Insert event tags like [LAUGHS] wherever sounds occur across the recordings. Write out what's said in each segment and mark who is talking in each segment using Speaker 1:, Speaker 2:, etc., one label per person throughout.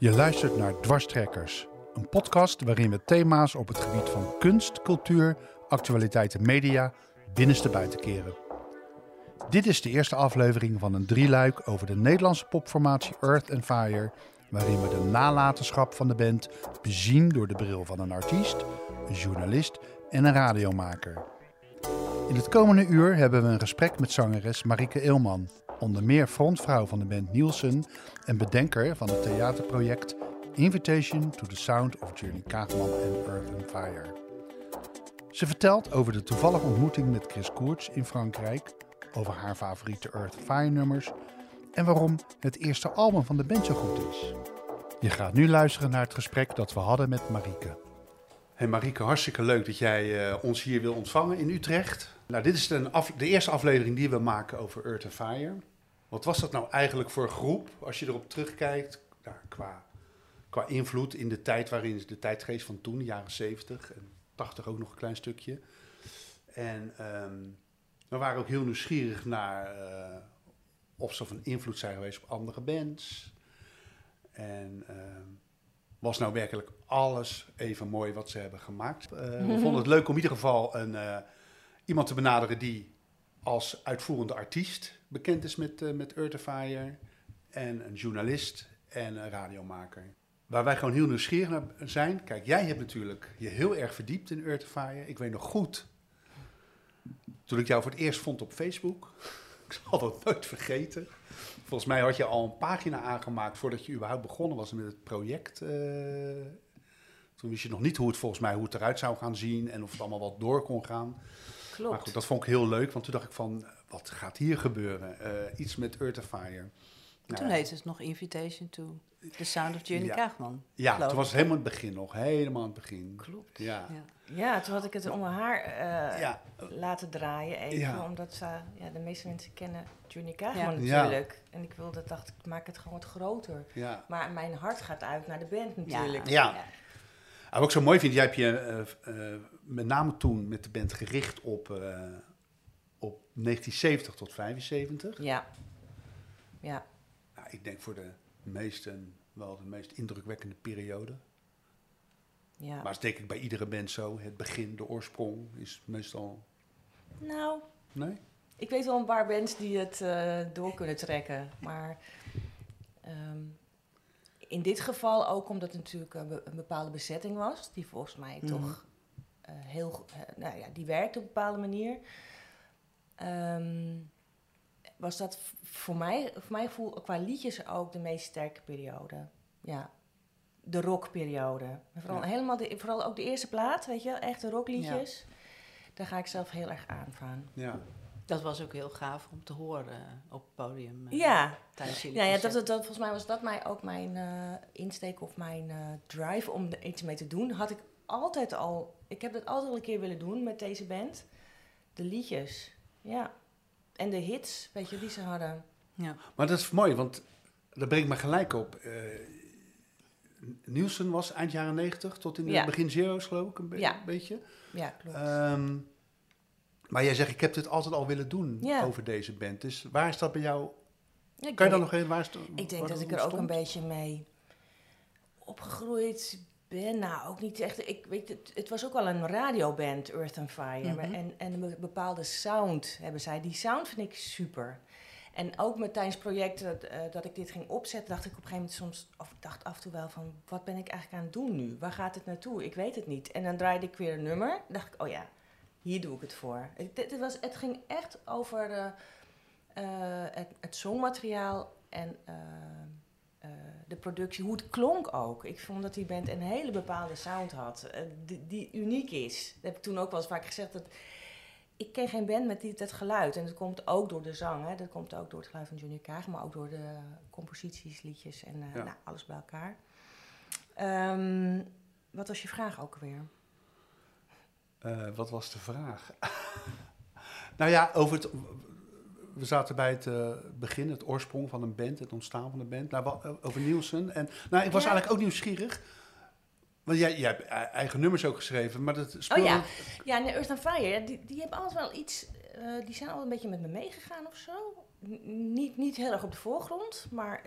Speaker 1: Je luistert naar Dwarstrekkers, een podcast waarin we thema's op het gebied van kunst, cultuur, actualiteit en media binnenste buiten keren. Dit is de eerste aflevering van een drieluik over de Nederlandse popformatie Earth and Fire, waarin we de nalatenschap van de band bezien door de bril van een artiest, een journalist en een radiomaker. In het komende uur hebben we een gesprek met zangeres Marike Eelman, onder meer frontvrouw van de band Nielsen en bedenker van het theaterproject Invitation to the Sound of Journey Kaagman en Earth and Fire. Ze vertelt over de toevallige ontmoeting met Chris Koerts in Frankrijk, over haar favoriete Earth Fire nummers en waarom het eerste album van de band zo goed is. Je gaat nu luisteren naar het gesprek dat we hadden met Marike. Hey Marieke, hartstikke leuk dat jij uh, ons hier wil ontvangen in Utrecht. Nou, dit is af, de eerste aflevering die we maken over Earth and Fire. Wat was dat nou eigenlijk voor groep, als je erop terugkijkt, nou, qua, qua invloed in de tijd waarin de tijdgeest van toen, de jaren 70 en 80 ook nog een klein stukje. En um, we waren ook heel nieuwsgierig naar uh, of ze van invloed zijn geweest op andere bands. En uh, was nou werkelijk alles even mooi wat ze hebben gemaakt. Uh, we [LAUGHS] vonden het leuk om in ieder geval een, uh, iemand te benaderen die als uitvoerende artiest bekend is met, uh, met Earthifier. En een journalist en een radiomaker. Waar wij gewoon heel nieuwsgierig naar zijn. Kijk, jij hebt natuurlijk je heel erg verdiept in Earthifier. Ik weet nog goed, toen ik jou voor het eerst vond op Facebook. [LAUGHS] ik zal dat nooit vergeten. Volgens mij had je al een pagina aangemaakt voordat je überhaupt begonnen was met het project. Uh, toen wist je nog niet hoe het volgens mij hoe het eruit zou gaan zien en of het allemaal wat door kon gaan.
Speaker 2: Klopt.
Speaker 1: Maar goed, dat vond ik heel leuk, want toen dacht ik van, wat gaat hier gebeuren? Uh, iets met Earthifier.
Speaker 2: Nou, toen heette het nog Invitation to the Sound of
Speaker 1: ja.
Speaker 2: Kaagman.
Speaker 1: Ja, toen was het helemaal in het begin nog, helemaal in het begin.
Speaker 2: Klopt.
Speaker 1: Ja.
Speaker 2: Ja, ja toen had ik het om haar uh, ja. laten draaien even,
Speaker 1: Ja.
Speaker 2: omdat ze, ja, de meeste mensen kennen Journey Kaagman
Speaker 1: Ja.
Speaker 2: natuurlijk. En ik wilde, dacht ik, maak het gewoon wat groter.
Speaker 1: Ja.
Speaker 2: Maar mijn hart gaat uit naar de band natuurlijk.
Speaker 1: Ja. En wat ik zo mooi vind, jij hebt je uh, uh, met name toen met de band gericht op, uh, op 1970 tot 75.
Speaker 2: Ja. Ja.
Speaker 1: Nou, ik denk voor de meesten wel de meest indrukwekkende periode.
Speaker 2: ja.
Speaker 1: Maar dat is denk ik bij iedere band zo. Het begin, de oorsprong is meestal...
Speaker 2: Nou,
Speaker 1: Nee?
Speaker 2: ik weet wel een paar bands die het uh, door kunnen trekken. Maar um, in dit geval ook omdat het natuurlijk een, be een bepaalde bezetting was. Die volgens mij
Speaker 1: Mhm.
Speaker 2: toch uh, heel... Uh, nou ja, die werkte op een bepaalde manier. Um, was dat voor mij, voor mijn gevoel qua liedjes ook de meest sterke periode. Ja, de rockperiode. Vooral,
Speaker 1: Ja.
Speaker 2: helemaal de, vooral ook de eerste plaat, weet je, echt de rockliedjes. Daar ga ik zelf heel erg aan van.
Speaker 1: Ja.
Speaker 3: Dat was ook heel gaaf om te horen op het podium. eh,
Speaker 2: Ja,
Speaker 3: Tijdens jullie
Speaker 2: ja, ja dat, dat, dat, volgens mij was dat mij ook mijn uh, insteek of mijn uh, drive om er iets mee te doen. Had ik altijd al, ik heb dat altijd al een keer willen doen met deze band. De liedjes, ja. En de hits, weet je, die ze hadden.
Speaker 3: Ja.
Speaker 1: Maar dat is mooi, want dat brengt me gelijk op. Uh, Nielsen was eind jaren 90 tot in
Speaker 2: Ja.
Speaker 1: de begin zero's geloof ik een be
Speaker 2: Ja.
Speaker 1: beetje.
Speaker 2: Ja, klopt.
Speaker 1: Um, maar jij zegt, ik heb dit altijd al willen doen
Speaker 2: Ja.
Speaker 1: over deze band. Dus waar is dat bij jou?
Speaker 2: Ik
Speaker 1: kan je dan nog even... Waar is het-
Speaker 2: Ik denk dat ik er ook een beetje mee opgegroeid ben. Nou, ook niet echt. Ik weet het, het was ook wel een radioband, Earth and Fire.
Speaker 3: Mhm.
Speaker 2: En, en een bepaalde sound hebben zij. Die sound vind ik super. En ook met tijdens het project dat, uh, dat ik dit ging opzetten, dacht ik op een gegeven moment soms, of ik dacht af en toe wel van, wat ben ik eigenlijk aan het doen nu? Waar gaat het naartoe? Ik weet het niet. En dan draaide ik weer een nummer, dacht ik, oh ja, hier doe ik het voor. Het, het, was, het ging echt over uh, uh, het, het zongmateriaal en uh, de productie, hoe het klonk ook. Ik vond dat die band een hele bepaalde sound had, uh, die, die, uniek is. Dat heb ik toen ook wel eens vaak gezegd. Dat ik ken geen band met die, dat geluid. En dat komt ook door de zang. Hè. Dat komt ook door het geluid van Johnny Kaag, maar ook door de composities, liedjes en uh,
Speaker 1: Ja.
Speaker 2: nou, alles bij elkaar. Um, wat was je vraag ook weer?
Speaker 1: Uh, wat was de vraag? [LAUGHS] nou ja, over het. We zaten bij het uh, begin, het oorsprong van een band, het ontstaan van een band. Nou, wat, over Nielsen. En nou, ik was
Speaker 2: Ja.
Speaker 1: eigenlijk ook nieuwsgierig. Want jij, jij hebt e- eigen nummers ook geschreven, maar dat speelde...
Speaker 2: Oh ja, ja nee, Earth and Fire, ja, die, die hebben altijd wel iets... Uh, die zijn altijd een beetje met me meegegaan of zo. N- niet, niet heel erg op de voorgrond, maar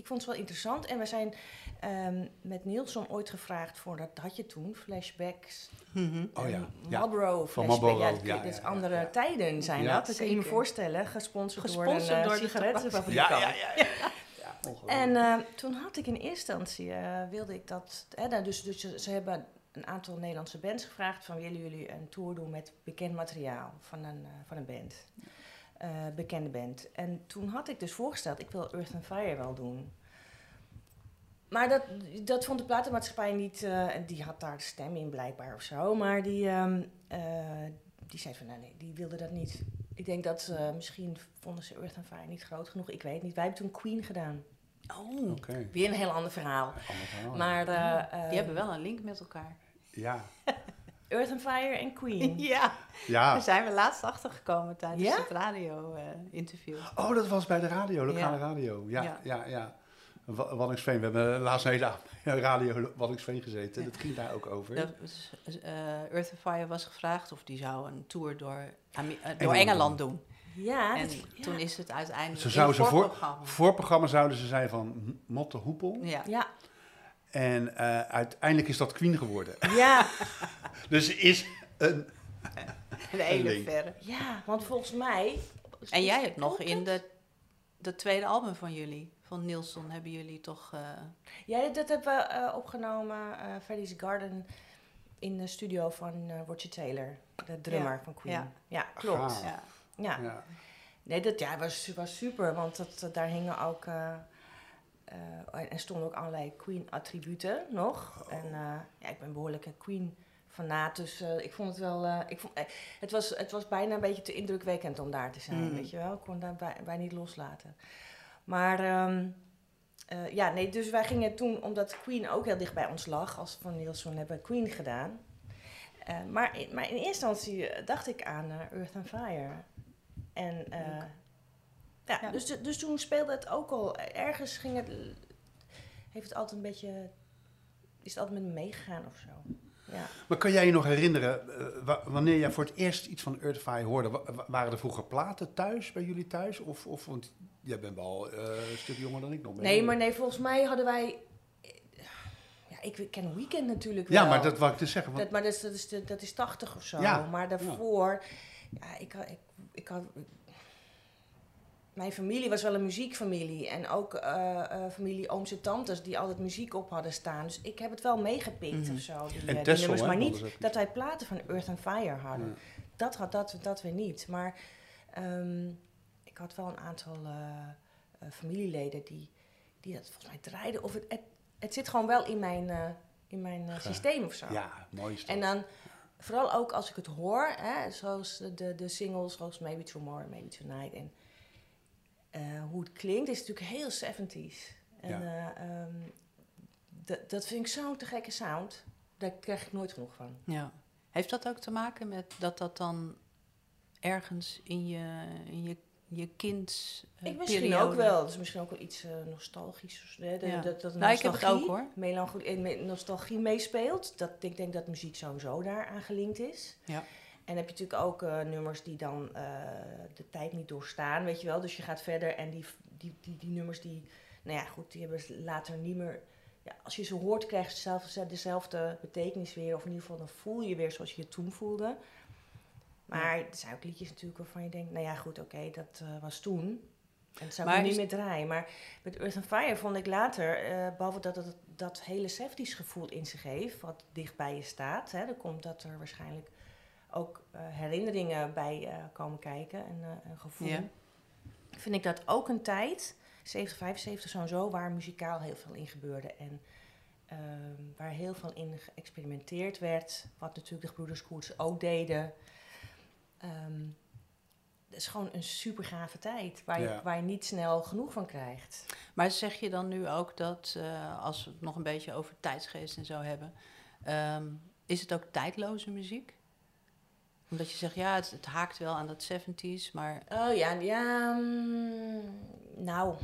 Speaker 2: ik vond het wel interessant. En we zijn ehm, met Nielsen ooit gevraagd voor, dat had je toen, flashbacks.
Speaker 3: Mhm.
Speaker 1: Oh ja,
Speaker 2: en
Speaker 1: ja.
Speaker 2: Marlboro
Speaker 1: Van
Speaker 2: flashback.
Speaker 1: Marlboro,
Speaker 2: ja, dat,
Speaker 1: ja,
Speaker 2: dat is
Speaker 1: ja,
Speaker 2: andere
Speaker 1: ja.
Speaker 2: tijden zijn
Speaker 1: Ja.
Speaker 2: dat. Dat kun je me voorstellen. Gesponsord,
Speaker 3: Gesponsord
Speaker 2: door een
Speaker 3: door de
Speaker 2: sigarettenfabrikant.
Speaker 1: Ja, ja, ja. ja. ja.
Speaker 2: En eh, toen had ik in eerste instantie, eh, wilde ik dat... Hè, nou, dus, dus ze, ze hebben een aantal Nederlandse bands gevraagd... van willen jullie een tour doen met bekend materiaal van een, eh, van een band. Eh, bekende band. En toen had ik dus voorgesteld, ik wil Earth and Fire wel doen. Maar dat, dat vond de platenmaatschappij niet... eh, en die had daar de stem in blijkbaar of zo. Maar die, ehm, eh, die zei van, nou nee, die wilde dat niet. Ik denk dat ze, misschien vonden ze Earth and Fire niet groot genoeg. Ik weet niet. Wij hebben toen Queen gedaan.
Speaker 3: Oh,
Speaker 1: Oké.
Speaker 2: Weer een heel ander verhaal.
Speaker 1: Ander verhaal.
Speaker 2: Maar eh, eh,
Speaker 3: die hebben wel een link met elkaar.
Speaker 1: Ja. [LAUGHS]
Speaker 2: Earth and Fire en Queen. [LAUGHS]
Speaker 3: Ja, daar
Speaker 1: Ja.
Speaker 3: zijn we laatst achtergekomen tijdens
Speaker 2: Ja?
Speaker 3: het radio-interview.
Speaker 1: Oh, dat was bij de radio, lokale
Speaker 3: Ja.
Speaker 1: radio. Ja, ja,
Speaker 3: Ja.
Speaker 1: ja. We hebben laatst een hele [LAUGHS] radio Waddinxveen gezeten. Dat ging daar ook over.
Speaker 3: Earth and Fire was gevraagd of die zou een tour door, eh, door
Speaker 1: Engeland
Speaker 3: doen.
Speaker 2: Ja,
Speaker 3: en
Speaker 2: dat- ja.
Speaker 3: toen is het uiteindelijk
Speaker 1: Ze
Speaker 3: in
Speaker 1: zouden ze voor-
Speaker 3: voorprogramma.
Speaker 1: Voorprogramma zouden ze zijn van Motte Hoepel.
Speaker 3: Ja.
Speaker 2: Ja,
Speaker 1: En eh, uiteindelijk is dat Queen geworden.
Speaker 2: ja, [LAUGHS]
Speaker 1: Dus is een...
Speaker 3: de hele verre.
Speaker 2: ja, want volgens mij...
Speaker 3: En jij hebt nog in
Speaker 2: het?
Speaker 3: de, de tweede album van jullie, van Nilsson, hebben jullie toch... eh,
Speaker 2: Ja, dat hebben we eh, opgenomen, eh Freddy's Garden, in de studio van eh Roger Taylor, de drummer
Speaker 3: Ja,
Speaker 2: van Queen.
Speaker 3: ja.
Speaker 2: Ja, klopt.
Speaker 3: Ja.
Speaker 2: Ja.
Speaker 1: Ja.
Speaker 2: Nee, dat ja, was, was super, want dat, dat- daar hingen ook... eh eh, er stonden ook allerlei Queen-attributen nog. En eh, ja, ik ben een behoorlijke Dus eh, ik vond het wel... eh, ik vond, eh, het, was, het was bijna een beetje te indrukwekkend om daar te zijn,
Speaker 3: Mm.
Speaker 2: weet je wel. Ik kon daar bij, bij niet loslaten. Maar ehm, eh, ja, nee, dus wij gingen toen, omdat Queen ook heel dicht bij ons lag, als Van Nielsen hebben Queen gedaan. Maar, in, maar in eerste instantie dacht ik aan Earth and Fire. En ja,
Speaker 3: Ja.
Speaker 2: Dus, dus toen speelde het ook al. Ergens ging het, heeft het altijd een beetje, is het altijd met me meegegaan of zo. Ja.
Speaker 1: Maar kan jij je nog herinneren, eh, wa- wanneer jij voor het eerst iets van Earthfire hoorde, wa- wa- waren er vroeger platen thuis, bij jullie thuis? Of, of want jij bent wel eh, een stuk jonger dan ik nog ben.
Speaker 2: Nee, maar nee, volgens mij hadden wij. Ja, ik ken Weekend natuurlijk wel.
Speaker 1: Ja, maar dat wou ik dus zeggen. want-
Speaker 2: Dat, maar dat is, dat, is, dat is 80 of zo.
Speaker 1: Ja,
Speaker 2: Maar daarvoor, ja, ik, ik, ik had. Mijn familie was wel een muziekfamilie. En ook eh, eh, familie ooms en tantes die altijd muziek op hadden staan. Dus ik heb het wel meegepikt
Speaker 3: Mhm.
Speaker 2: of zo. Die,
Speaker 1: En Texel,
Speaker 2: nummers,
Speaker 1: hè,
Speaker 2: maar niet dat wij platen van Earth and Fire hadden. Dat had dat, dat weer niet. Maar ehm, ik had wel een aantal familieleden die, die dat volgens mij draaiden. Of het, het, het zit gewoon wel in mijn, in mijn systeem of zo.
Speaker 1: Ja, mooi is dat.
Speaker 2: En dan, vooral ook als ik het hoor, hè, zoals de, de singles, zoals Maybe Tomorrow, Maybe Tonight. En eh, hoe het klinkt, is natuurlijk heel 70s. En
Speaker 1: Ja.
Speaker 2: eh, ehm, dat- dat vind ik zo'n te gekke sound. Daar krijg ik nooit genoeg van.
Speaker 3: Ja. Heeft dat ook te maken met dat dat dan ergens in je, in je, je kind
Speaker 2: ik misschien ook wel. Is misschien ook wel iets eh, nostalgisch. Hè, de-
Speaker 3: Ja.
Speaker 2: dat, dat
Speaker 3: Nou, ik heb het
Speaker 2: nostalgie,
Speaker 3: ook, hoor.
Speaker 2: melancholie nostalgie meespeelt. Dat, ik denk dat muziek sowieso daar aan gelinkt is.
Speaker 3: Ja.
Speaker 2: En heb je natuurlijk ook eh, nummers die dan eh, de tijd niet doorstaan, weet je wel. Dus je gaat verder en die, die, die, die nummers die, nou ja, goed, die hebben later niet meer... Ja, als je ze hoort, krijg je zelf, dezelfde betekenis weer. Of in ieder geval, dan voel je weer zoals je je toen voelde. Maar er zijn ook liedjes natuurlijk waarvan je denkt, nou ja, goed, oké, dat eh, was toen. En dat zou ik nu niet meer draaien. Maar met Earth and Fire vond ik later, eh, behalve dat het dat hele 70s gevoel in zich heeft, wat dicht bij je staat, hè, dan komt dat er waarschijnlijk ook eh, herinneringen bij eh, komen kijken en eh, een gevoel. Vind ik dat ook een tijd, 70, 75 zo'n zo, waar muzikaal heel veel in gebeurde. En ehm, waar heel veel in geëxperimenteerd werd. Wat natuurlijk de gebroeders Koets ook deden. Ehm het is gewoon een super gave tijd. Waar je,
Speaker 1: Ja.
Speaker 2: waar je niet snel genoeg van krijgt.
Speaker 3: Maar zeg je dan nu ook dat, eh, als we het nog een beetje over tijdsgeest en zo hebben, ehm, is het ook tijdloze muziek? Omdat je zegt, ja, het, het haakt wel aan dat 70s, maar
Speaker 2: Oh ja, ja. mm, nou,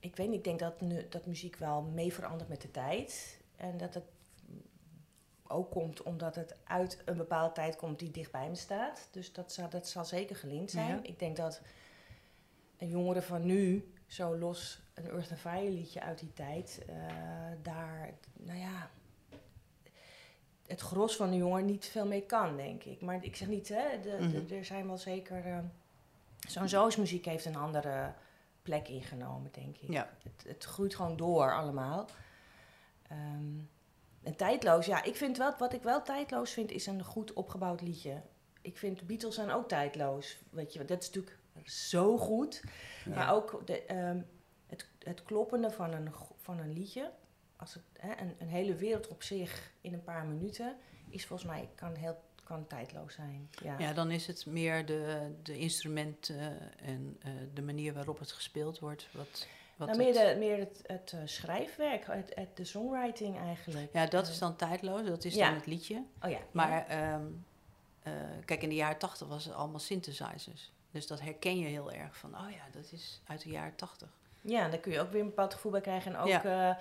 Speaker 2: ik weet niet. Ik denk dat, nu, dat muziek wel mee verandert met de tijd. En dat het ook komt omdat het uit een bepaalde tijd komt die dicht bij me staat. Dus dat zal, dat zal zeker gelinkt zijn.
Speaker 3: Ja.
Speaker 2: Ik denk dat een jongere van nu zo los een Earth and Fire liedje uit die tijd, eh, daar, nou ja, het gros van de jongen niet veel mee kan, denk ik. Maar ik zeg niet, hè, de, de-
Speaker 3: Mhm.
Speaker 2: er zijn wel zeker, eh, zo'n zoosmuziek heeft een andere plek ingenomen, denk ik.
Speaker 3: Ja.
Speaker 2: Het, het groeit gewoon door allemaal. Ehm, en tijdloos, ja, ik vind wel, wat ik wel tijdloos vind, is een goed opgebouwd liedje. Ik vind de Beatles zijn ook tijdloos. Weet je, dat is natuurlijk zo goed. Maar ook de, ehm, het, het kloppende van een, van een liedje, als het, hè, een, een hele wereld op zich in een paar minuten, is volgens mij kan heel kan tijdloos zijn. Ja.
Speaker 3: Ja, dan is het meer de, de instrumenten en eh, de manier waarop het gespeeld wordt. Wat, wat
Speaker 2: nou, meer,
Speaker 3: het-
Speaker 2: de, meer het, het eh, schrijfwerk, het, het, de songwriting eigenlijk.
Speaker 3: ja, dat is dan tijdloos, dat is
Speaker 2: Ja.
Speaker 3: dan het liedje.
Speaker 2: Oh ja.
Speaker 3: Maar ehm, eh, kijk, in de jaren tachtig was het allemaal synthesizers. Dus dat herken je heel erg van, oh ja, dat is uit de jaren tachtig.
Speaker 2: Ja, daar kun je ook weer een bepaald gevoel bij krijgen. En ook
Speaker 3: Ja.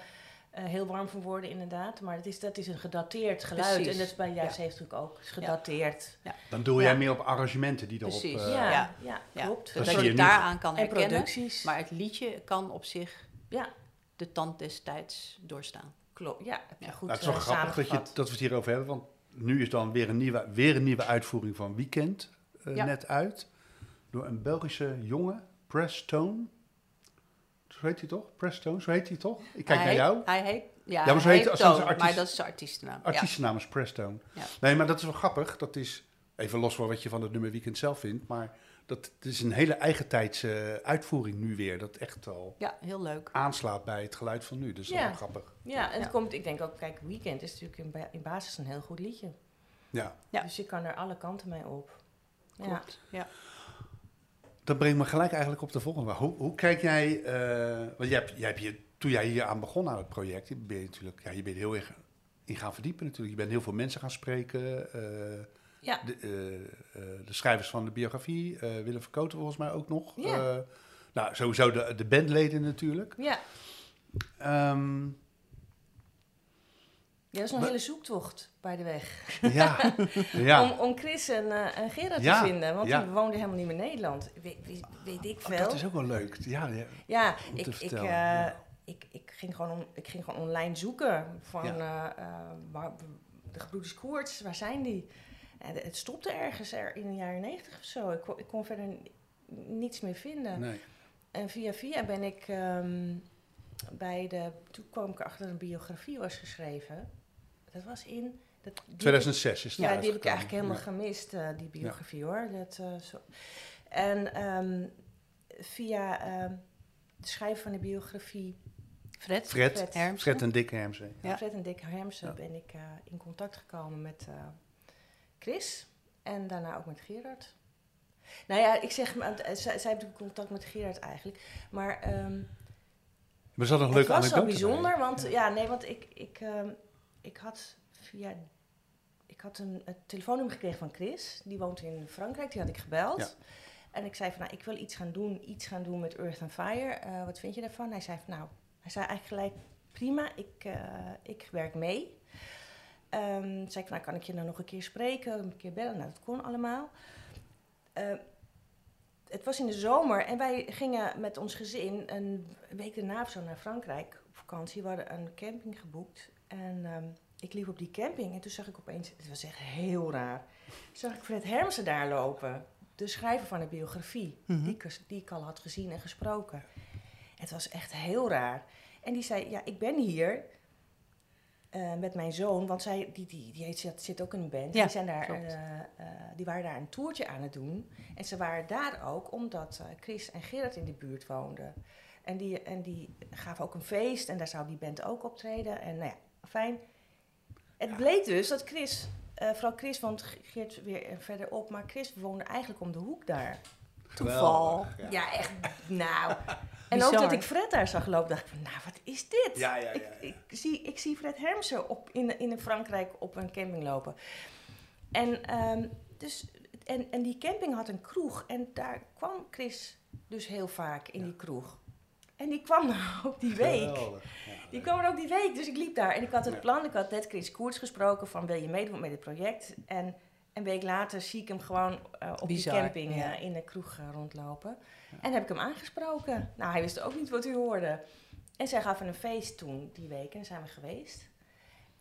Speaker 2: Eh, heel warm van worden, inderdaad. Maar dat is, dat is een gedateerd geluid.
Speaker 3: Precies.
Speaker 2: En dat is bij
Speaker 3: Ja.
Speaker 2: 70 natuurlijk ook. Is gedateerd.
Speaker 1: Dan doe
Speaker 2: Ja.
Speaker 1: jij meer op arrangementen die erop...
Speaker 3: Precies.
Speaker 1: eh,
Speaker 2: Ja, ja,
Speaker 3: Ja.
Speaker 2: klopt.
Speaker 3: Dus
Speaker 1: Dat
Speaker 3: je
Speaker 1: je
Speaker 3: het daaraan kan
Speaker 2: en
Speaker 3: herkennen.
Speaker 2: producties.
Speaker 3: Maar het liedje kan op zich
Speaker 2: Ja,
Speaker 3: de tand des tijds doorstaan.
Speaker 2: klopt. Ja, heb je
Speaker 3: Ja.
Speaker 2: goed
Speaker 1: Nou, het is wel
Speaker 2: eh,
Speaker 1: grappig dat, je, dat we het hierover hebben, want nu is dan weer een nieuwe, weer een nieuwe uitvoering van Weekend
Speaker 3: Ja.
Speaker 1: net uit. Door een Belgische jongen, Prestone. Zo heet hij toch? Prestone, zo heet hij toch? Ik kijk
Speaker 3: hij
Speaker 1: naar jou.
Speaker 3: Heet, hij heet, ja,
Speaker 1: maar zo heet-
Speaker 3: Toon,
Speaker 1: artiest-
Speaker 3: maar dat is zijn artiestennaam.
Speaker 1: Artiestennaam is Prestone.
Speaker 3: Ja.
Speaker 1: Nee, maar dat is wel grappig. Dat is, even los van wat je van het nummer Weekend zelf vindt, maar dat het is een hele eigentijdse uitvoering nu weer. Dat echt al
Speaker 3: Ja. ja, heel leuk.
Speaker 1: aanslaat bij het geluid van nu. Dus dat is
Speaker 2: Ja.
Speaker 1: wel grappig.
Speaker 2: Ja, en
Speaker 3: Ja.
Speaker 2: het komt, ik denk ook, kijk, Weekend is natuurlijk in, ba- in basis een heel goed liedje.
Speaker 1: Ja.
Speaker 3: Ja.
Speaker 2: Dus je kan er alle kanten mee op. Ja.
Speaker 3: Klopt. Ja.
Speaker 1: Dat brengt me gelijk eigenlijk op de volgende vraag. Hoe, hoe kijk jij, eh, want jij hebt, jij hebt hier, toen jij hier aan begon aan het project, je ben je natuurlijk, ja, je bent heel erg in gaan verdiepen natuurlijk. Je bent heel veel mensen gaan spreken. eh,
Speaker 2: Ja.
Speaker 1: de, eh, de schrijvers van de biografie, Willem Verkoten volgens mij ook nog.
Speaker 2: Ja.
Speaker 1: Nou, sowieso de, de bandleden natuurlijk.
Speaker 2: Ja.
Speaker 1: Ehm,
Speaker 2: Ja, dat is een hele zoektocht bij de weg. [LAUGHS]
Speaker 1: ja, ja.
Speaker 2: Om, om Chris en, en Gerard
Speaker 1: Ja,
Speaker 2: te vinden. Want
Speaker 1: ja.
Speaker 2: die woonden helemaal niet meer in Nederland. Weet, weet, weet ik
Speaker 1: Oh,
Speaker 2: veel.
Speaker 1: dat is ook wel leuk. Ja, ja.
Speaker 2: Ik, ik, eh, ik, ik, ging gewoon on- ik ging gewoon online zoeken van eh, waar, de gebroeders Koorts, waar zijn die? En het stopte ergens er in de jaren negentig of zo. Ik kon, ik kon verder ni- niets meer vinden.
Speaker 1: Nee.
Speaker 2: En via via ben ik ehm, bij de... Toen kwam ik erachter dat een biografie was geschreven. Dat was in... Dat, die-
Speaker 1: 2006 is het
Speaker 2: ja, die heb ik eigenlijk helemaal
Speaker 1: Ja.
Speaker 2: gemist, eh, die biografie hoor. Dat, eh, zo. En ehm, via ehm, de schrijver van de biografie,
Speaker 3: Fred,
Speaker 1: Fred,
Speaker 2: Fred
Speaker 3: Hermsen.
Speaker 1: Fred en Dick Hermsen.
Speaker 3: Ja.
Speaker 2: Fred en Dick Hermsen,
Speaker 1: Ja.
Speaker 2: ben ik eh, in contact gekomen met eh, Chris en daarna ook met Gerard. Nou ja, ik zeg, maar, zij, zij heeft contact met Gerard eigenlijk. Maar ehm,
Speaker 1: Maar ze hadden een
Speaker 2: het
Speaker 1: leuke
Speaker 2: was zo
Speaker 1: anekdote
Speaker 2: bijzonder,
Speaker 1: bij.
Speaker 2: want ja, nee, want ik, ik, ehm, ik had via ik had een, telefoonnummer gekregen van Chris. Die woont in Frankrijk, die had ik gebeld.
Speaker 1: Ja.
Speaker 2: En ik zei van, nou, ik wil iets gaan doen, iets gaan doen met Earth and Fire. Eh, wat vind je daarvan? Hij zei van, nou, hij zei eigenlijk gelijk, prima, ik, eh, ik werk mee. Ehm zei ik van, nou, kan ik je dan nog een keer spreken, een keer bellen? Nou, dat kon allemaal. Eh, het was in de zomer en wij gingen met ons gezin een week daarna of zo naar Frankrijk op vakantie. We hadden een camping geboekt en ehm, ik liep op die camping en toen zag ik opeens, het was echt heel raar, zag ik Fred Hermsen daar lopen. De schrijver van de biografie,
Speaker 3: Mhm.
Speaker 2: die, die ik al had gezien en gesproken. Het was echt heel raar. En die zei, ja, ik ben hier eh, met mijn zoon, want zij, die, die, die heet, zit, ook in een band.
Speaker 3: Ja,
Speaker 2: die, zijn daar, eh, eh, die waren daar een toertje aan het doen. En ze waren daar ook omdat Chris en Gerard in de buurt woonden. En die, en die gaven ook een feest en daar zou die band ook optreden. En nou ja, fijn. Het bleek dus dat Chris, eh, vooral Chris, want Geert weer eh, verderop, maar Chris woonde eigenlijk om de hoek daar.
Speaker 3: Toeval.
Speaker 1: Geweldig, Ja.
Speaker 2: Ja, echt, nou. [LAUGHS] En ook dat ik Fred daar zag lopen, dacht ik van, nou, wat is dit?
Speaker 1: Ja, ja, ja,
Speaker 2: Ik,
Speaker 1: ja.
Speaker 2: ik, zie, ik zie Fred Hermsen op, in, in Frankrijk op een camping lopen. En, ehm, dus, en, en die camping had een kroeg en daar kwam Chris dus heel vaak in die kroeg. En die kwam [LAUGHS] er ook die week.
Speaker 1: Geweldig, ja.
Speaker 2: Die kwam er ook die week, dus ik liep daar. En ik had het
Speaker 1: Ja.
Speaker 2: plan, ik had net Chris Koerts gesproken van wil je meedoen met dit project? En, Een week later zie ik hem gewoon eh, op
Speaker 3: Bizar,
Speaker 2: die camping
Speaker 3: ja.
Speaker 2: eh, in de kroeg eh, rondlopen. En heb ik hem aangesproken. Nou, hij wist ook niet wat hij hoorde. En zij gaf een feest toen, die week. En zijn we geweest.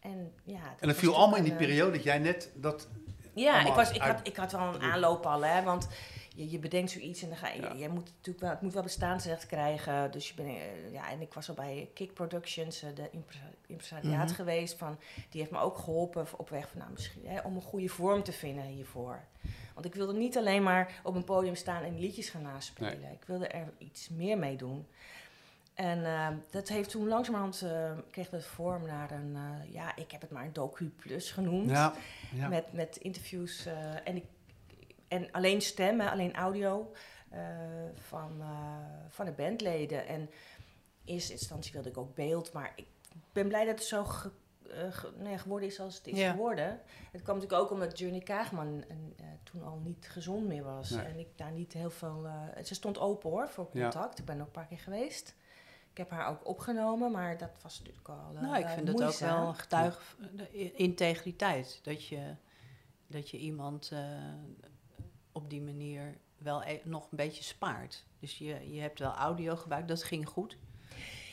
Speaker 2: En ja,
Speaker 1: En dat viel allemaal in die periode dat jij net dat...
Speaker 2: Ja, ik, was, ik,
Speaker 1: uit-
Speaker 2: had, ik had wel een aanloop al, hè, want je, je bedenkt zoiets en dan ga je,
Speaker 1: Ja.
Speaker 2: je moet natuurlijk wel, het moet wel bestaansrecht krijgen. Dus je ben, eh, ja, en ik was al bij Kick Productions, eh, de impre- impresariaat
Speaker 3: Mhm.
Speaker 2: geweest. Van, die heeft me ook geholpen op weg van, nou, misschien, hè, om een goede vorm te vinden hiervoor. Want ik wilde niet alleen maar op een podium staan en liedjes gaan naspelen. Ik wilde er iets meer mee doen. En eh, dat heeft toen langzamerhand, eh kreeg dat vorm naar een, ja, ik heb het maar een docu plus genoemd.
Speaker 1: Ja, ja.
Speaker 2: Met, met interviews en, ik, en alleen stem, hè, alleen audio eh, van, eh, van de bandleden. En in eerste instantie wilde ik ook beeld, maar ik ben blij dat het zo ge- eh, ge- nou ja, geworden is zoals het is
Speaker 3: Ja.
Speaker 2: geworden. Het kwam natuurlijk ook omdat Journey Kaagman en, toen al niet gezond meer was.
Speaker 1: Nee.
Speaker 2: En ik daar niet heel veel... ze stond open hoor, voor
Speaker 1: Ja.
Speaker 2: contact. Ik ben ook een paar keer geweest. Ik heb haar ook opgenomen, maar dat was natuurlijk al
Speaker 3: Nou, ik vind het ook wel een getuige integriteit. Dat je, dat je iemand op die manier wel e- nog een beetje spaart. Dus je, je hebt wel audio gebruikt, dat ging goed.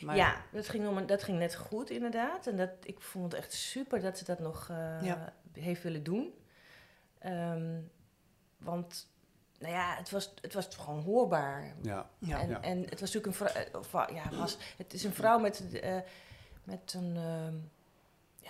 Speaker 3: Maar
Speaker 2: Ja, dat ging, om, een- dat ging net goed inderdaad. En dat, ik vond het echt super dat ze dat nog eh,
Speaker 3: Ja.
Speaker 2: heeft willen doen. Ehm, want, nou ja, het was, het was gewoon hoorbaar.
Speaker 1: ja.
Speaker 3: ja.
Speaker 2: en,
Speaker 1: ja.
Speaker 2: en het was natuurlijk een vrouw, eh, ja, was, het is een vrouw met, eh, met een, ehm,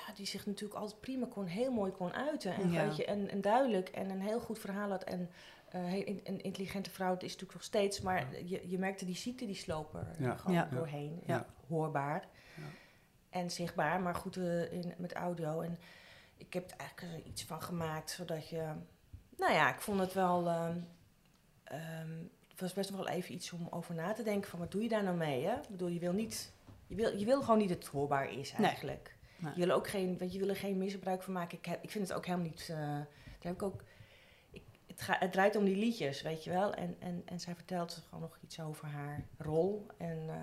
Speaker 2: ja, die zich natuurlijk altijd prima kon, heel mooi kon uiten. En,
Speaker 3: Ja.
Speaker 2: weet je, en, en duidelijk en een heel goed verhaal had. En eh, een intelligente vrouw, het is natuurlijk nog steeds, maar je, je merkte die ziekte, die slopen er
Speaker 1: Ja.
Speaker 2: gewoon
Speaker 3: Ja.
Speaker 2: doorheen.
Speaker 3: Ja.
Speaker 2: Hoorbaar
Speaker 1: Ja.
Speaker 2: en zichtbaar, maar goed eh, in, met audio. En ik heb er eigenlijk er iets van gemaakt, zodat je... Nou ja, ik vond het wel... ehm, ehm, het was best nog wel even iets om over na te denken van wat doe je daar nou mee, hè? Ik bedoel, je wil niet... Je wil, je wil gewoon niet dat het hoorbaar is
Speaker 3: Nee.
Speaker 2: eigenlijk.
Speaker 3: Nee.
Speaker 2: Je wil ook geen, want je wil er geen misbruik van maken. Ik, heb, ik vind het ook helemaal niet. eh, daar heb ik ook. Ik, het, ga, het draait om die liedjes, weet je wel. En, en, en zij vertelt gewoon nog iets over haar rol. En eh,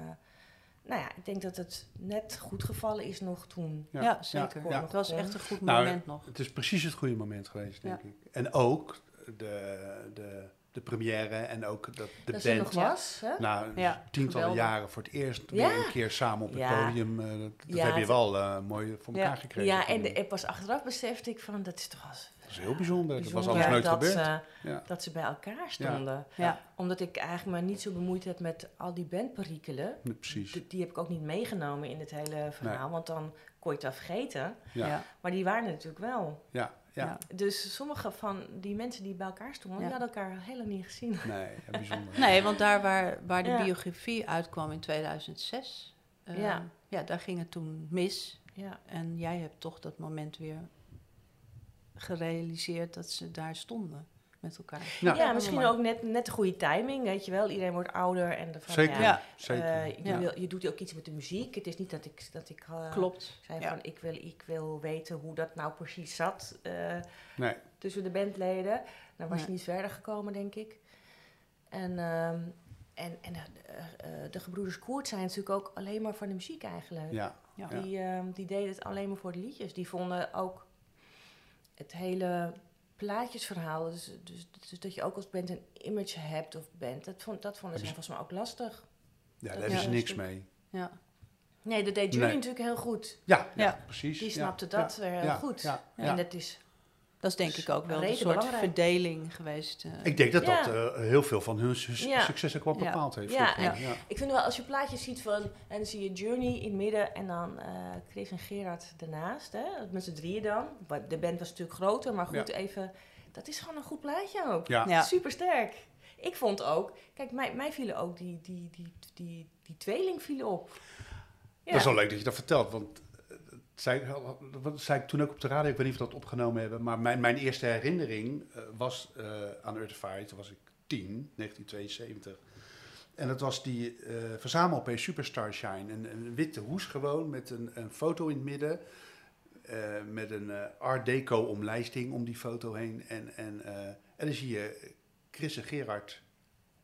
Speaker 2: nou ja, ik denk dat het net goed gevallen is nog toen.
Speaker 1: Ja.
Speaker 3: Ja, zeker.
Speaker 2: ja.
Speaker 3: Het was echt een goed
Speaker 1: Nou,
Speaker 3: moment nog.
Speaker 1: Het is precies het goede moment geweest, denk
Speaker 3: Ja.
Speaker 1: ik. En ook de, de, de première en ook dat de
Speaker 2: dat
Speaker 1: band...
Speaker 2: was. Hè?
Speaker 1: Nou,
Speaker 3: Ja,
Speaker 1: tientallen
Speaker 3: geweldig.
Speaker 1: jaren voor het eerst
Speaker 2: Ja.
Speaker 1: weer een keer samen op het
Speaker 2: Ja.
Speaker 1: podium. eh, dat heb je wel eh, mooi voor elkaar gekregen.
Speaker 2: Ja, en, de, pas achteraf besefte ik van dat is toch wel
Speaker 1: dat is heel bijzonder. Dat was anders nooit
Speaker 2: dat
Speaker 1: gebeurd.
Speaker 2: Ze,
Speaker 1: Ja.
Speaker 2: dat ze bij elkaar stonden.
Speaker 3: Ja,
Speaker 2: Omdat ik eigenlijk me niet zo bemoeid heb met al die bandperikelen.
Speaker 1: Precies.
Speaker 2: Die, die heb ik ook niet meegenomen in het hele verhaal, want dan kon je het wel vergeten. Maar die waren er natuurlijk wel.
Speaker 1: Ja, ja.
Speaker 3: Ja.
Speaker 2: Dus sommige van die mensen die bij elkaar stonden,
Speaker 3: Ja.
Speaker 2: die hadden elkaar heel lang niet gezien.
Speaker 1: Nee, [LAUGHS] bijzonder.
Speaker 3: Nee, want daar waar, waar de
Speaker 2: Ja.
Speaker 3: biografie uitkwam in 2006, eh,
Speaker 2: Ja.
Speaker 3: ja, daar ging het toen mis.
Speaker 2: Ja.
Speaker 3: En jij hebt toch dat moment weer gerealiseerd dat ze daar stonden met elkaar.
Speaker 1: Ja.
Speaker 2: Ja, misschien ook net, net de goede timing, weet je wel. Iedereen wordt ouder en de van,
Speaker 1: Zeker,
Speaker 2: ja,
Speaker 1: zeker.
Speaker 2: eh, je,
Speaker 3: Ja.
Speaker 2: wil, je doet ook iets met de muziek. Het is niet dat ik, dat ik eh,
Speaker 3: Klopt.
Speaker 2: zei
Speaker 3: Ja.
Speaker 2: van ik wil, ik wil weten hoe dat nou precies zat eh,
Speaker 1: nee,
Speaker 2: tussen de bandleden. Dan was
Speaker 3: Nee.
Speaker 2: je niet verder gekomen, denk ik. En, ehm, en, en de gebroeders Koert zijn natuurlijk ook alleen maar van de muziek eigenlijk.
Speaker 1: ja.
Speaker 3: Ja.
Speaker 2: Die, ehm, die deden het alleen maar voor de liedjes. Die vonden ook het hele plaatjesverhaal, dus, dus, dus dat je ook als band een image hebt of band, dat, vond, dat vonden zij
Speaker 1: Hebben
Speaker 2: volgens mij ook lastig.
Speaker 1: Ja, daar hebben
Speaker 3: is
Speaker 1: ze niks
Speaker 2: stuk-
Speaker 1: mee.
Speaker 3: Ja.
Speaker 2: Nee, dat deed Julie
Speaker 1: Nee.
Speaker 2: natuurlijk heel goed.
Speaker 1: Ja, ja,
Speaker 3: Ja.
Speaker 1: precies.
Speaker 2: Die snapte
Speaker 1: ja,
Speaker 2: dat weer heel
Speaker 1: ja,
Speaker 2: goed.
Speaker 1: Ja, ja.
Speaker 2: En dat is,
Speaker 3: Dat is denk ik ook wel een soort
Speaker 2: belangrijk.
Speaker 3: verdeling geweest. eh.
Speaker 1: Ik denk dat
Speaker 2: Ja.
Speaker 1: dat eh, heel veel van hun su-
Speaker 2: Ja.
Speaker 1: succes ook wel
Speaker 3: Ja.
Speaker 1: bepaald heeft.
Speaker 2: Ja, ik vind wel, als je plaatjes ziet van, en dan zie je Journey in het midden en dan eh, Chris en Gerard ernaast, hè, met z'n drieën dan. De band was natuurlijk groter, maar goed,
Speaker 1: Ja.
Speaker 2: even, dat is gewoon een goed plaatje ook.
Speaker 1: Ja.
Speaker 3: Ja.
Speaker 2: Super sterk. Ik vond ook, kijk, mij, mij vielen ook die, die, die, die, die tweeling vielen op. Ja.
Speaker 1: Dat is wel leuk dat je dat vertelt, want zei, dat zei ik toen ook op de radio, ik weet niet of we dat opgenomen hebben, maar mijn, mijn eerste herinnering eh, was eh, aan Earthified, toen was ik 10, 1972. En dat was die eh verzamel-LP Superstar Shine, een, witte hoes gewoon, met een, een foto in het midden, met een Art Deco omlijsting om die foto heen. En, en, en dan zie je Chris en Gerard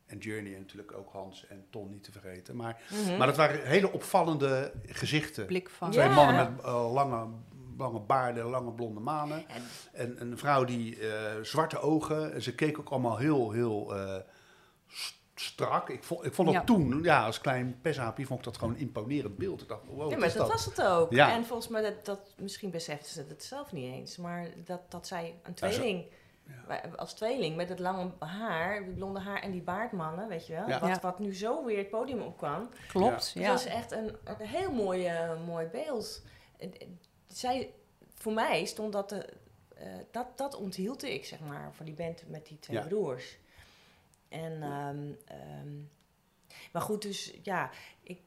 Speaker 1: en Journey en natuurlijk ook Hans en Ton niet te vergeten. Maar
Speaker 2: Mhm.
Speaker 1: maar dat waren hele opvallende gezichten.
Speaker 3: Blik van.
Speaker 1: Twee
Speaker 2: Ja.
Speaker 1: mannen met eh, lange lange baarden, lange blonde manen.
Speaker 2: En,
Speaker 1: En een vrouw die eh, zwarte ogen. En ze keek ook allemaal heel, heel eh, strak. Ik vond, ik vond dat
Speaker 3: Ja.
Speaker 1: toen, ja, als klein pesaapje, vond ik dat gewoon een imponerend beeld. Ik dacht, wow,
Speaker 2: ja, maar dat
Speaker 1: dat?
Speaker 2: was het ook.
Speaker 1: Ja.
Speaker 2: En volgens mij, dat, dat, misschien besefte ze het zelf niet eens, maar dat, dat zij een tweeling, als tweeling met het lange haar, die blonde haar en die baardmannen, weet je wel,
Speaker 1: Ja.
Speaker 2: wat, wat nu zo weer het podium opkwam.
Speaker 3: Klopt,
Speaker 2: Het
Speaker 3: ja.
Speaker 2: was echt een, een heel mooi, eh, mooi beeld. Zij, voor mij stond dat, de, eh, dat, dat onthield ik, zeg maar, voor die band met die twee
Speaker 1: Ja.
Speaker 2: broers. En, ehm, ehm, maar goed, dus ja, ik,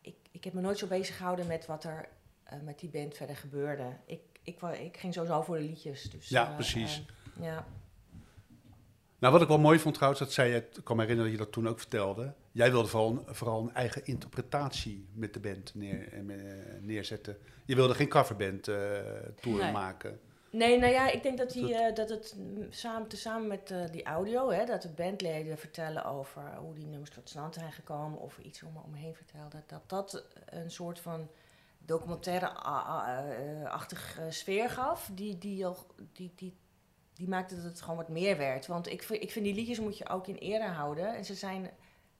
Speaker 2: ik, ik heb me nooit zo bezig gehouden met wat er eh, met die band verder gebeurde. Ik, ik, ik ging sowieso voor de liedjes. Dus,
Speaker 1: Ja, precies.
Speaker 2: Ja.
Speaker 1: Nou, wat ik wel mooi vond trouwens, dat zei je, ik kan me herinneren dat je dat toen ook vertelde. Jij wilde vooral, een- vooral een eigen interpretatie met de band neer, eh, neerzetten. Je wilde geen coverband eh tour
Speaker 3: Nee.
Speaker 1: maken.
Speaker 2: Nee, nou ja, ik denk dat, die, eh, dat het samen, tezamen met die audio, hè, dat de bandleden vertellen over hoe die nummers tot stand zijn gekomen of iets om me heen vertelden, dat dat een soort van documentaire-achtig sfeer gaf, die, die, die, die, die maakte dat het gewoon wat meer werd. Want ik, vind- ik vind die liedjes moet je ook in ere houden en ze zijn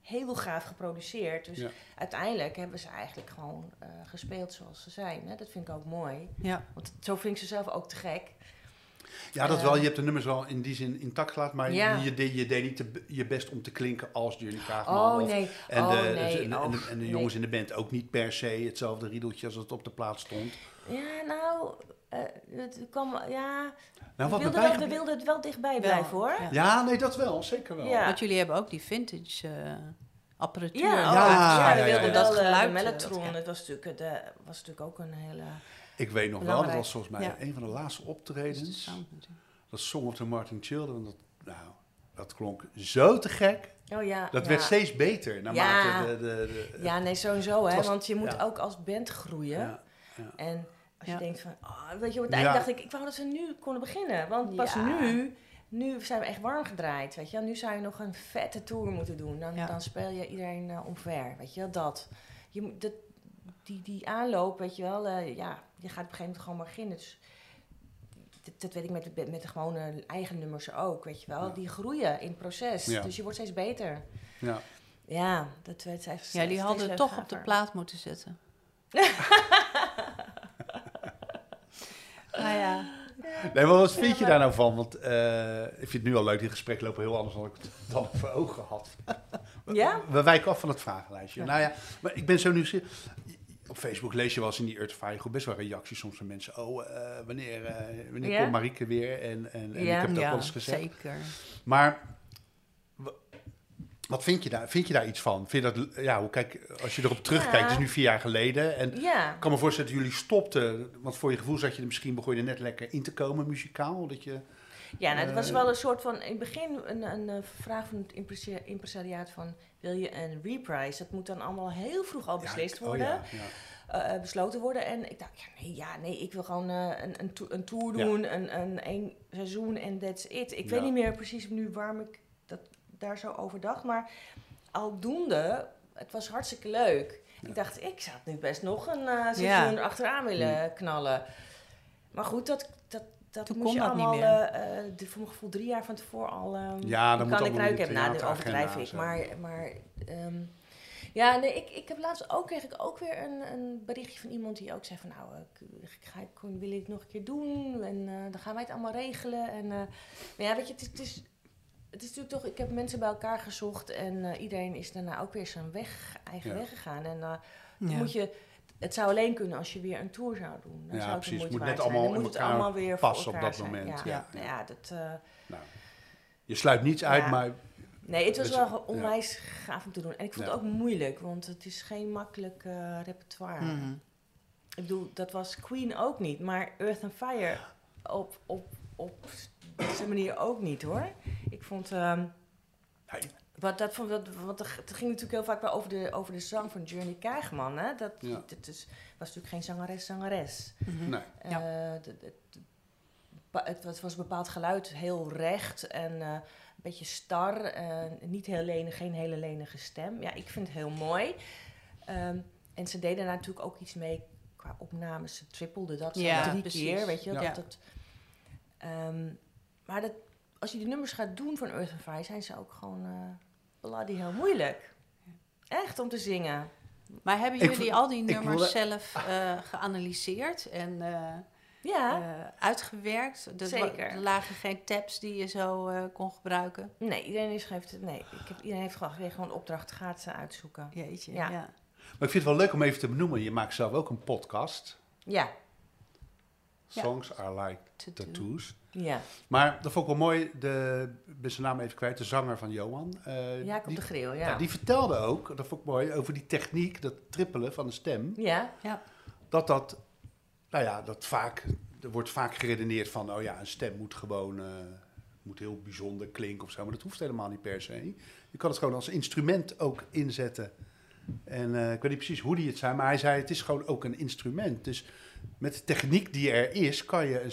Speaker 2: heel gaaf geproduceerd. Dus
Speaker 1: Ja.
Speaker 2: uiteindelijk hebben ze eigenlijk gewoon eh, gespeeld zoals ze zijn. Hè? Dat vind ik ook mooi.
Speaker 3: ja.
Speaker 2: Want zo vind ik ze zelf ook te gek.
Speaker 1: Ja, dat
Speaker 2: Eh,
Speaker 1: wel. Je hebt de nummers wel in die zin intact gelaten, maar
Speaker 2: Ja.
Speaker 1: je, deed, je deed niet te- je best om te klinken als Johnny Kaagman.
Speaker 2: Oh
Speaker 1: of-
Speaker 2: nee,
Speaker 1: En,
Speaker 2: oh
Speaker 1: de,
Speaker 2: nee.
Speaker 1: en, de- en de, en de
Speaker 2: nee.
Speaker 1: jongens in de band ook niet per se hetzelfde riedeltje als het op de plaat stond.
Speaker 2: Ja, nou, eh, het kwam, ja,
Speaker 1: Nou,
Speaker 2: we wilden, wel, we wilden het wel dichtbij blijven hoor.
Speaker 3: ja.
Speaker 1: Ja, nee, dat wel. Zeker wel.
Speaker 2: Ja.
Speaker 3: Want jullie hebben ook die vintage eh, apparatuur.
Speaker 2: Ja,
Speaker 1: Ja,
Speaker 2: oh,
Speaker 1: ja,
Speaker 2: we
Speaker 1: ja,
Speaker 2: wilden
Speaker 3: Dat
Speaker 2: eh,
Speaker 3: geluid,
Speaker 2: de
Speaker 3: eh,
Speaker 2: Mellotron.
Speaker 3: dat- ja.
Speaker 2: Het was natuurlijk, de, was natuurlijk ook een hele...
Speaker 1: Ik weet nog wel, dat was volgens mij
Speaker 3: Ja.
Speaker 1: een van de laatste optredens. Dat Song of the Martin Children. Dat, nou, dat klonk zo te gek.
Speaker 2: Oh ja,
Speaker 1: Dat
Speaker 2: ja.
Speaker 1: werd steeds beter naarmate
Speaker 2: Ja.
Speaker 1: de... de, de
Speaker 2: Ja, nee, sowieso hè,
Speaker 1: was-
Speaker 2: want je moet
Speaker 1: ja.
Speaker 2: ook als band groeien.
Speaker 1: ja, ja.
Speaker 2: En als je denkt van, oh, weet je, op het
Speaker 1: Ja.
Speaker 2: eind dacht ik, ik wou dat we nu konden beginnen. Want pas
Speaker 3: Ja.
Speaker 2: nu, nu zijn we echt warm gedraaid, weet je wel. Nu zou je nog een vette tour moeten doen. Dan,
Speaker 3: Ja.
Speaker 2: dan speel je iedereen eh, omver, weet je wel, dat. Je, moet- dat die, die aanloop, weet je wel, eh, ja, je gaat op een gegeven moment gewoon beginnen. Dus dat, dat weet ik met de, met de gewone eigen nummers ook, weet je wel.
Speaker 1: Ja.
Speaker 2: Die groeien in het proces,
Speaker 1: Ja.
Speaker 2: dus je wordt steeds beter.
Speaker 1: ja.
Speaker 2: Ja, dat werd steeds
Speaker 3: Ja, die hadden het toch op de plaat moeten zetten. [LAUGHS] nou ja.
Speaker 1: Nee, maar wat vind je daar nou van? Want eh, ik vind het nu al leuk, die gesprekken lopen heel anders dan ik het dan [LAUGHS] voor ogen had.
Speaker 2: Ja?
Speaker 1: We wijken af van het vragenlijstje.
Speaker 3: Ja.
Speaker 1: Nou ja, maar ik ben zo nieuwsgierig. Op Facebook lees je wel eens in die Urtfire groep best wel reacties soms van mensen. Oh, eh, wanneer, eh, wanneer komt Marieke weer? En, en, en ik heb ook
Speaker 3: ja,
Speaker 1: wel eens gezegd.
Speaker 3: zeker.
Speaker 1: Maar wa- wat vind je daar? Vind je daar iets van? Vind je dat, ja, hoe kijk, als je erop terugkijkt,
Speaker 2: Ja.
Speaker 1: het is nu vier jaar geleden. En
Speaker 2: Ja.
Speaker 1: ik kan me voorstellen dat jullie stopten. Want voor je gevoel zat je er misschien begon je er net lekker in te komen muzikaal. Dat je,
Speaker 2: Ja, nou, het was
Speaker 1: Eh,
Speaker 2: wel een soort van, in het begin een, een, eh, vraag van het impresa- impresariaat van, wil je een reprise? Dat moet dan allemaal heel vroeg al beslist
Speaker 1: Ja, oh
Speaker 2: worden,
Speaker 1: ja, ja.
Speaker 2: eh, eh, besloten worden. En ik dacht, ja nee, ja, nee ik wil gewoon eh, een, een, to- een tour
Speaker 1: Ja.
Speaker 2: doen, een, een één seizoen en that's it. Ik
Speaker 1: Ja.
Speaker 2: weet niet meer precies nu waarom ik dat, daar zo over dacht, maar aldoende, het was hartstikke leuk.
Speaker 1: Ja.
Speaker 2: Ik dacht, ik zou het nu best nog een eh seizoen
Speaker 3: Ja.
Speaker 2: achteraan willen knallen. Maar goed, dat, dat,
Speaker 3: Toen
Speaker 2: moest
Speaker 3: kon
Speaker 2: je
Speaker 3: dat niet
Speaker 2: allemaal,
Speaker 3: meer.
Speaker 2: eh, eh, de, voor mijn gevoel drie jaar van tevoren al... ehm,
Speaker 1: Ja, dan moet
Speaker 2: kan ik
Speaker 1: allemaal in
Speaker 2: ruiken
Speaker 1: de
Speaker 2: hebben. Nou, dat overdrijf ik. Maar, maar ehm, ja, nee, ik, ik heb laatst ook, kreeg ik ook weer een, een berichtje van iemand die ook zei van... Nou, ik, ik ga, ik wil ik het nog een keer doen en eh, dan gaan wij het allemaal regelen. En, eh, maar ja, weet je, het is... Het is het is natuurlijk toch, ik heb mensen bij elkaar gezocht en eh, iedereen is daarna ook weer zijn weg, eigen
Speaker 1: Ja.
Speaker 2: weg gegaan. En eh, dan
Speaker 3: Ja.
Speaker 2: moet je, het zou alleen kunnen als je weer een tour zou doen. Dan
Speaker 1: Ja,
Speaker 2: zou het
Speaker 1: precies. Het
Speaker 2: moeite
Speaker 1: moet net
Speaker 2: zijn.
Speaker 1: allemaal
Speaker 2: Dan
Speaker 1: in
Speaker 2: moet het
Speaker 1: elkaar
Speaker 2: allemaal weer
Speaker 1: passen op
Speaker 2: elkaar
Speaker 1: dat
Speaker 2: zijn.
Speaker 1: moment,
Speaker 2: Ja,
Speaker 1: ja.
Speaker 2: ja. ja dat, eh,
Speaker 1: Nou, je sluit niets uit, maar
Speaker 2: Nee, het was
Speaker 1: Dus,
Speaker 2: wel
Speaker 1: ja.
Speaker 2: onwijs gaaf om te doen. En ik vond
Speaker 1: Ja.
Speaker 2: het ook moeilijk, want het is geen makkelijk eh, repertoire.
Speaker 3: Mhm.
Speaker 2: Ik bedoel, dat was Queen ook niet, maar Earth and Fire op, op, op deze manier ook niet hoor. Ik vond. ehm, wat, dat, vond, wat, er- het ging natuurlijk heel vaak wel over de, over de zang van Journey Kaagman. Hè? Dat,
Speaker 1: Ja.
Speaker 2: dat is, was natuurlijk geen zangeres-zangeres.
Speaker 3: Mhm.
Speaker 1: nee.
Speaker 3: Ja.
Speaker 2: Eh, de- de- de- ba- het, was- een bepaald geluid, heel recht en eh, een beetje star. eh, niet heel lenig, geen hele lenige stem. Ja, ik vind het heel mooi. Ehm, en ze deden daar natuurlijk ook iets mee qua opnames, ze trippelde dat
Speaker 3: Ja,
Speaker 2: drie
Speaker 3: precies.
Speaker 2: keer, weet je.
Speaker 1: Ja.
Speaker 2: Dat het, ehm, maar dat, als je die nummers gaat doen van Earth and Fire, zijn ze ook gewoon eh bloody heel moeilijk. Echt om te zingen.
Speaker 3: Maar hebben jullie al die nummers
Speaker 1: wilde-
Speaker 3: zelf eh, geanalyseerd en eh,
Speaker 2: Ja.
Speaker 3: eh, uitgewerkt? Er, wa-
Speaker 2: Zeker.
Speaker 3: er lagen geen tabs die je zo eh, kon gebruiken?
Speaker 2: Nee, iedereen is, heeft het. Nee, ik heb, iedereen heeft gewoon, gekregen, gewoon opdracht, gaat ze uitzoeken.
Speaker 3: Jeetje,
Speaker 2: Ja.
Speaker 3: ja.
Speaker 1: Maar ik vind het wel leuk om even te benoemen. Je maakt zelf ook een podcast.
Speaker 2: Ja,
Speaker 3: Ja.
Speaker 1: Songs are like
Speaker 3: To do.
Speaker 1: tattoos.
Speaker 2: ja.
Speaker 1: Maar dat vond ik wel mooi. De, ik ben zijn naam even kwijt. De zanger van Johan. eh,
Speaker 2: Jacob
Speaker 1: die,
Speaker 2: de Greel, ja.
Speaker 1: ja, die vertelde ook, dat vond ik mooi, over die techniek, dat trippelen van de stem.
Speaker 2: ja,
Speaker 1: Dat dat, nou ja, dat vaak, er wordt vaak geredeneerd van, oh ja, een stem moet gewoon, eh, moet heel bijzonder klinken of zo. Maar dat hoeft helemaal niet per se. Je kan het gewoon als instrument ook inzetten. En eh, ik weet niet precies hoe die het zei, maar hij zei, het is gewoon ook een instrument. Dus met de techniek die er is, kan je een,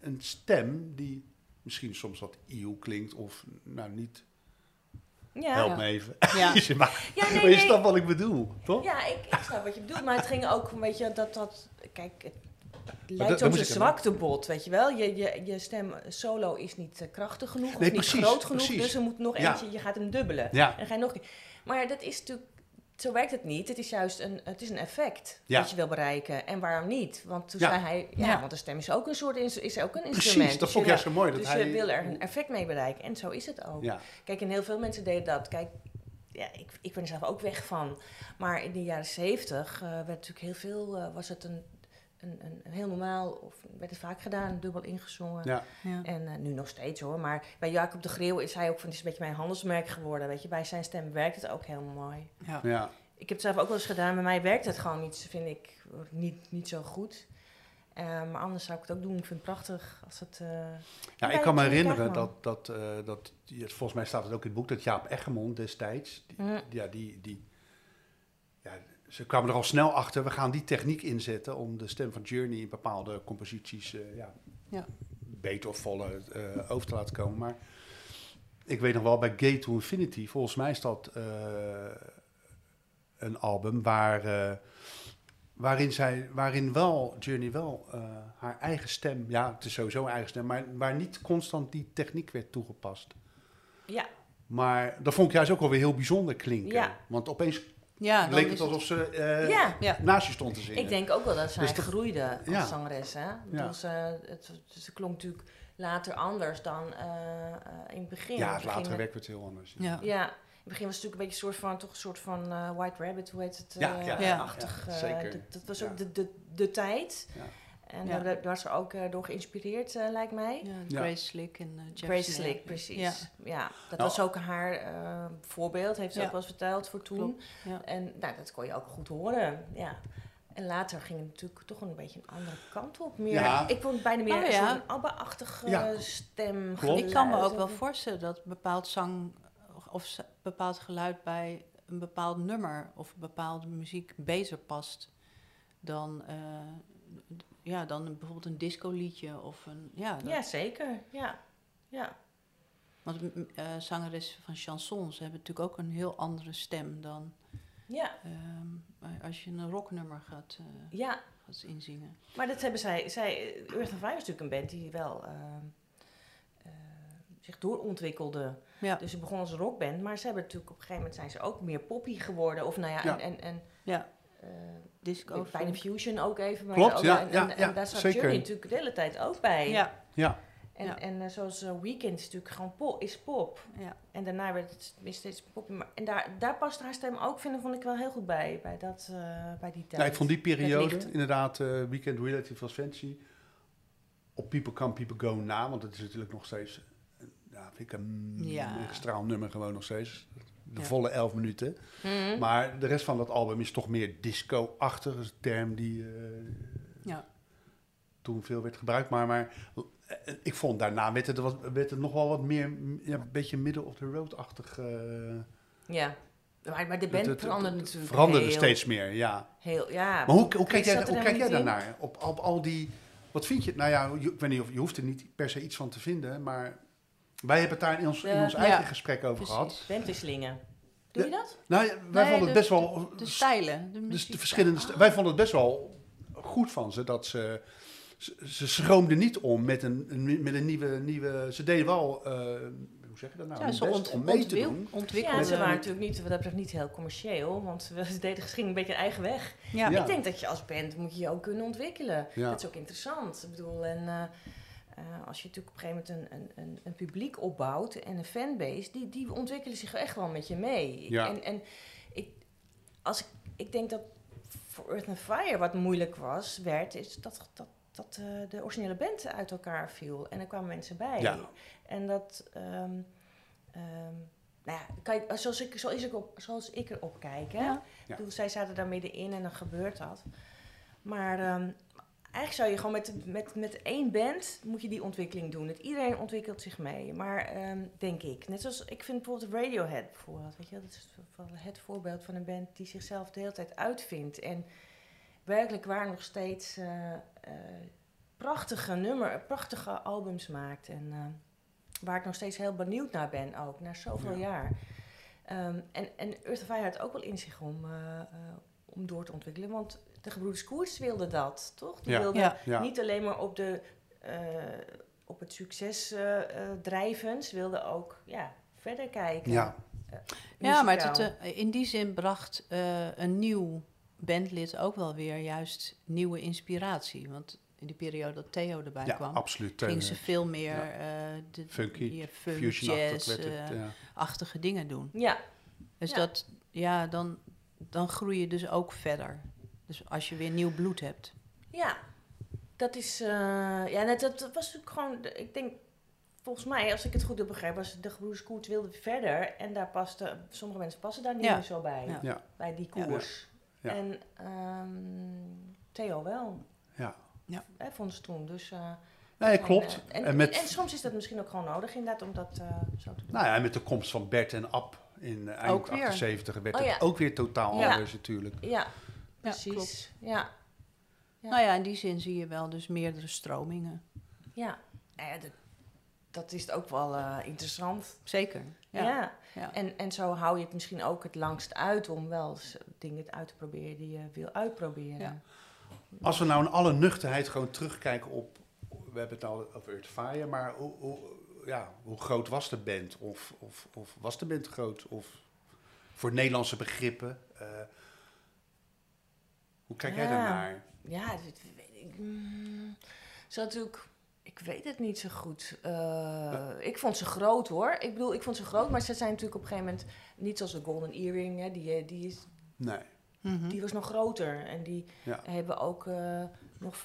Speaker 1: een stem die misschien soms wat eeuw klinkt of nou niet,
Speaker 2: ja.
Speaker 1: help me even.
Speaker 3: Ja. [LAUGHS]
Speaker 1: Je maar,
Speaker 2: Ja, nee, [LAUGHS]
Speaker 1: je snapt wat ik bedoel, toch?
Speaker 2: Ja, ik, ik snap wat je bedoelt, maar het ging ook een beetje dat dat... Kijk, het lijkt
Speaker 1: moest
Speaker 2: een zwaktebod, weet je wel. Je, je, je stem solo is niet eh, krachtig genoeg, of niet groot genoeg,
Speaker 1: precies.
Speaker 2: dus er moet nog eentje, je gaat hem dubbelen.
Speaker 1: Ja.
Speaker 2: En ga je nog... Maar dat is natuurlijk... Zo werkt het niet. Het is juist een, het is een effect
Speaker 1: Ja.
Speaker 2: dat je wil bereiken. En waarom niet? Want toen
Speaker 1: Ja.
Speaker 2: zei hij... Ja,
Speaker 3: Ja.
Speaker 2: want de stem is ook een soort... Is ook een
Speaker 1: Precies,
Speaker 2: instrument.
Speaker 1: dat
Speaker 2: Dus
Speaker 1: vond ik
Speaker 2: je
Speaker 1: juist zo mooi. Dat
Speaker 2: dus
Speaker 1: hij,
Speaker 2: je wil er een effect mee bereiken. En zo is het ook.
Speaker 1: Ja,
Speaker 2: Kijk, en heel veel mensen deden dat. Kijk, ja, ik, ik ben er zelf ook weg van. Maar in de jaren zeventig eh, werd natuurlijk heel veel, eh, was het een, een, een, heel normaal, of werd het vaak gedaan, dubbel ingezongen.
Speaker 1: ja.
Speaker 3: Ja.
Speaker 2: En eh, nu nog steeds hoor. Maar bij Jacob de Greeuw is hij ook van, het is een beetje mijn handelsmerk geworden. Weet je, bij zijn stem werkt het ook heel mooi.
Speaker 3: Ja.
Speaker 1: ja.
Speaker 2: Ik heb het zelf ook wel eens gedaan, bij mij werkt het gewoon niet, vind ik, niet, niet zo goed. Eh, maar anders zou ik het ook doen. Ik vind het prachtig als het... eh,
Speaker 1: Ja, ik kan me herinneren dat, dat, eh, dat volgens mij staat het ook in het boek, dat Jaap Eggermond destijds, die,
Speaker 2: Mm.
Speaker 1: ja, die, die, ze kwamen er al snel achter, we gaan die techniek inzetten om de stem van Journey in bepaalde composities eh, ja,
Speaker 3: Ja.
Speaker 1: beter of voller eh, over te laten komen. Maar ik weet nog wel, bij Gate to Infinity, volgens mij is dat eh, een album waar, waarin, zij, waarin wel Journey wel haar eigen stem, ja, het is sowieso een eigen stem, maar waar niet constant die techniek werd toegepast.
Speaker 2: ja,
Speaker 1: Maar dat vond ik juist ook wel weer heel bijzonder klinken.
Speaker 2: Ja.
Speaker 1: Want opeens
Speaker 3: Ja, dan
Speaker 1: leek het alsof ze eh,
Speaker 2: ja.
Speaker 3: Ja.
Speaker 1: naast je stond te zingen.
Speaker 2: Ik denk ook wel dat zij
Speaker 1: Dus dat-
Speaker 2: groeide als
Speaker 1: ja.
Speaker 2: zangeres. Hè? Bedoel, ze, het, ze klonk natuurlijk later anders dan eh, eh, in het begin.
Speaker 1: ja, het latere werk werd heel anders.
Speaker 3: Ja.
Speaker 2: Ja, in het begin was het natuurlijk een beetje een soort van, toch een soort van eh, White Rabbit, hoe heet het?
Speaker 1: Ja,
Speaker 2: eh,
Speaker 1: ja,
Speaker 3: ja,
Speaker 2: achtig.
Speaker 1: ja,
Speaker 2: eh,
Speaker 1: zeker.
Speaker 2: dat, dat was
Speaker 1: Ja.
Speaker 2: ook de, de, de tijd.
Speaker 1: Ja.
Speaker 2: En
Speaker 3: Ja.
Speaker 2: daar, was ze ook eh, door geïnspireerd, eh, lijkt mij.
Speaker 3: Ja,
Speaker 1: Ja.
Speaker 3: Grace Slick en uh, Jeff
Speaker 2: Grace
Speaker 3: Slick.
Speaker 2: Slick, precies.
Speaker 3: Ja.
Speaker 2: Ja, dat
Speaker 1: Nou,
Speaker 2: was ook haar eh, voorbeeld, heeft ze
Speaker 3: Ja.
Speaker 2: ook wel eens verteld voor toen. En nou, dat kon je ook goed horen, ja. En later ging het natuurlijk toch een beetje een andere kant op. Meer,
Speaker 1: Ja.
Speaker 2: Ik vond het bijna meer
Speaker 3: Oh,
Speaker 2: een
Speaker 3: ja.
Speaker 2: soort ABBA-achtige
Speaker 1: Ja.
Speaker 2: stem.
Speaker 1: Klopt.
Speaker 3: Ik kan me ook wel voorstellen dat bepaald zang of bepaald geluid bij een bepaald nummer of bepaalde muziek beter past dan, eh, ja, dan bijvoorbeeld een discoliedje of een. Ja, dat-
Speaker 2: Ja, zeker. Ja. ja.
Speaker 3: Want m- eh, zangeressen van chansons hebben natuurlijk ook een heel andere stem dan
Speaker 2: Ja,
Speaker 3: ehm, als je een rocknummer gaat, eh,
Speaker 2: ja.
Speaker 3: gaat inzingen.
Speaker 2: Maar dat hebben zij... zij Earth Fire is natuurlijk een band die wel ehm, eh, zich doorontwikkelde.
Speaker 3: Ja,
Speaker 2: Dus ze begon als een rockband, maar ze hebben natuurlijk op een gegeven moment zijn ze ook meer poppy geworden. Of nou ja,
Speaker 1: Ja.
Speaker 2: en, en, en
Speaker 3: ja.
Speaker 2: Eh,
Speaker 3: disco.
Speaker 2: bij de. Fusion ook even. Maar
Speaker 1: Klopt,
Speaker 2: ook-
Speaker 1: ja,
Speaker 2: en,
Speaker 1: ja,
Speaker 2: en,
Speaker 1: ja,
Speaker 2: en daar zat
Speaker 1: zeker.
Speaker 2: Journey natuurlijk de hele tijd ook bij.
Speaker 3: Ja,
Speaker 1: Ja,
Speaker 2: En,
Speaker 3: Ja.
Speaker 2: en eh, zoals eh, Weekend is natuurlijk gewoon pop, is pop.
Speaker 3: ja.
Speaker 2: En daarna werd het weer steeds. Maar, en daar, daar past haar stem ook, vind, vond ik wel heel goed bij, bij, dat, eh, bij die tijd.
Speaker 1: ja, ik vond die periode, inderdaad, eh, Weekend Relative was fancy. Op People Come, People Go na, want het is natuurlijk nog steeds, ja, vind ik een
Speaker 3: Ja.
Speaker 1: magistraal nummer gewoon nog steeds. De
Speaker 3: Ja.
Speaker 1: volle elf minuten.
Speaker 2: Mhm.
Speaker 1: Maar de rest van dat album is toch meer disco-achtig, is een term die eh,
Speaker 3: ja.
Speaker 1: toen veel werd gebruikt. Maar, maar eh, ik vond daarna werd het, wat, werd het nog wel wat meer, ja, een beetje middle of the road-achtig. eh,
Speaker 2: Ja. Maar, maar de band
Speaker 1: het-
Speaker 2: veranderde natuurlijk
Speaker 1: veranderde
Speaker 2: heel,
Speaker 1: steeds meer, ja.
Speaker 2: Heel, ja.
Speaker 1: Maar hoe, hoe, kijk, jij, hoe kijk jij daarnaar? Op, op al die, wat vind je, nou ja, je, ik weet niet of, je hoeft er niet per se iets van te vinden, maar wij hebben het daar in ons, in
Speaker 2: Ja.
Speaker 1: ons eigen
Speaker 3: Ja,
Speaker 1: gesprek over gehad.
Speaker 3: Precies.
Speaker 2: in. Bandwisselingen. Doe je dat?
Speaker 1: Nou, ja, wij
Speaker 3: Nee,
Speaker 1: vonden het best wel,
Speaker 3: De stijlen. De,
Speaker 1: dus de verschillende, st- wij vonden het best wel goed van ze dat ze. Ze, ze schroomden niet om met een, een- met een nieuwe, nieuwe. Ze deden wel. eh, hoe zeg je dat nou?
Speaker 3: Ja, ze ont,
Speaker 1: om mee te doen.
Speaker 3: ontwikkelen.
Speaker 2: Ja, ze waren natuurlijk niet, wat dat betreft niet heel commercieel, want ze ze [LAUGHS] deden misschien een beetje hun eigen weg.
Speaker 3: Ja.
Speaker 1: Ja.
Speaker 2: Ik denk dat je als band moet je je ook kunnen ontwikkelen.
Speaker 1: Ja.
Speaker 2: Dat is ook interessant. Ik bedoel, en eh, eh, als je natuurlijk op een gegeven moment een, een, een, een publiek opbouwt en een fanbase, die, die ontwikkelen zich echt wel met je mee.
Speaker 1: Ja.
Speaker 2: En, en ik, als ik, ik denk dat voor Earth and Fire wat moeilijk was, werd, is dat, dat, dat eh, de originele band uit elkaar viel. En er kwamen mensen bij.
Speaker 1: Ja.
Speaker 2: En dat, ehm, ehm, nou ja, kijk, zoals ik, zoals ik, op, zoals ik erop kijk, hè.
Speaker 3: Ja.
Speaker 2: Ik bedoel, zij zaten daar middenin en dan gebeurt dat. Maar ehm, eigenlijk zou je gewoon met, met, met één band moet je die ontwikkeling doen. Het, iedereen ontwikkelt zich mee. Maar ehm, denk ik, net zoals ik vind bijvoorbeeld Radiohead bijvoorbeeld, weet je, dat is het voorbeeld van een band die zichzelf de hele tijd uitvindt en werkelijk waar nog steeds eh, prachtige nummer, prachtige albums maakt en eh, waar ik nog steeds heel benieuwd naar ben ook, na zoveel
Speaker 1: Ja.
Speaker 2: jaar. Ehm, en, en Earth of Fire had ook wel in zich om, om door te ontwikkelen, want de gebroeders Koers wilden dat, toch? Die
Speaker 1: Ja.
Speaker 2: wilden niet alleen maar op, de, eh, op het succes eh, eh, drijven, ze wilden ook ja, verder kijken.
Speaker 1: Ja.
Speaker 3: Ja, maar het, in die zin bracht eh, een nieuw bandlid ook wel weer juist nieuwe inspiratie. Want in die periode dat Theo erbij
Speaker 1: Ja,
Speaker 3: kwam,
Speaker 1: absoluut.
Speaker 3: ging ze veel meer
Speaker 1: ja.
Speaker 3: eh, de,
Speaker 1: Funky,
Speaker 3: die funk,
Speaker 1: Fusion-achtig
Speaker 3: jazz,
Speaker 1: werd het.
Speaker 3: eh,
Speaker 1: ja.
Speaker 3: achtige dingen doen.
Speaker 2: Ja,
Speaker 3: Dus
Speaker 2: Ja.
Speaker 3: dat, ja, dan, dan groei je dus ook verder. Dus als je weer nieuw bloed hebt.
Speaker 2: Ja, dat is. eh, ja, net, dat, dat was natuurlijk gewoon. Ik denk, volgens mij, als ik het goed heb begrepen, was de gebroeders Koert wilde verder. En daar paste. Sommige mensen passen daar niet
Speaker 3: Ja.
Speaker 2: meer zo bij.
Speaker 3: Ja.
Speaker 1: Ja.
Speaker 2: Bij die koers.
Speaker 1: Ja.
Speaker 2: En ehm, Theo wel.
Speaker 1: Ja.
Speaker 3: Ja.
Speaker 2: Hè, vonden ze toen. Dus. eh,
Speaker 1: Nee,
Speaker 2: en,
Speaker 1: klopt.
Speaker 2: eh, en,
Speaker 1: En met-
Speaker 2: en soms is dat misschien ook gewoon nodig, inderdaad, om dat eh, zo te doen.
Speaker 1: Nou ja, en met de komst van Bert en Ab in eh, eind
Speaker 3: Ook weer.
Speaker 1: 78 werd
Speaker 2: Oh
Speaker 1: het ook weer totaal
Speaker 2: Ja.
Speaker 1: anders natuurlijk.
Speaker 2: Ja, precies. Ja, Ja.
Speaker 3: Nou ja, in die zin zie je wel dus meerdere stromingen.
Speaker 2: ja. Nou ja, dat, dat is ook wel eh, interessant.
Speaker 3: Zeker.
Speaker 2: Ja.
Speaker 3: Ja. ja.
Speaker 2: En, en zo hou je het misschien ook het langst uit om wel eens dingen uit te proberen die je wil uitproberen.
Speaker 3: Ja.
Speaker 1: Als we nou in alle nuchterheid gewoon terugkijken op, we hebben het nou over Earth Fire, maar hoe, hoe, ja, hoe groot was de band? Of, of, of was de band groot? Of voor Nederlandse begrippen? eh, hoe kijk jij
Speaker 2: Ja.
Speaker 1: daarnaar?
Speaker 2: Ja, dat weet ik. mm, Ze had natuurlijk. Ik weet het niet zo goed. Eh, Ik vond ze groot hoor. Ik bedoel, ik vond ze groot, maar ze zijn natuurlijk op een gegeven moment niet zoals de Golden Earring. Hè, die, eh, die, is,
Speaker 1: Nee.
Speaker 3: Mhm.
Speaker 2: die was nog groter. En die
Speaker 1: Ja.
Speaker 2: hebben ook eh, nog.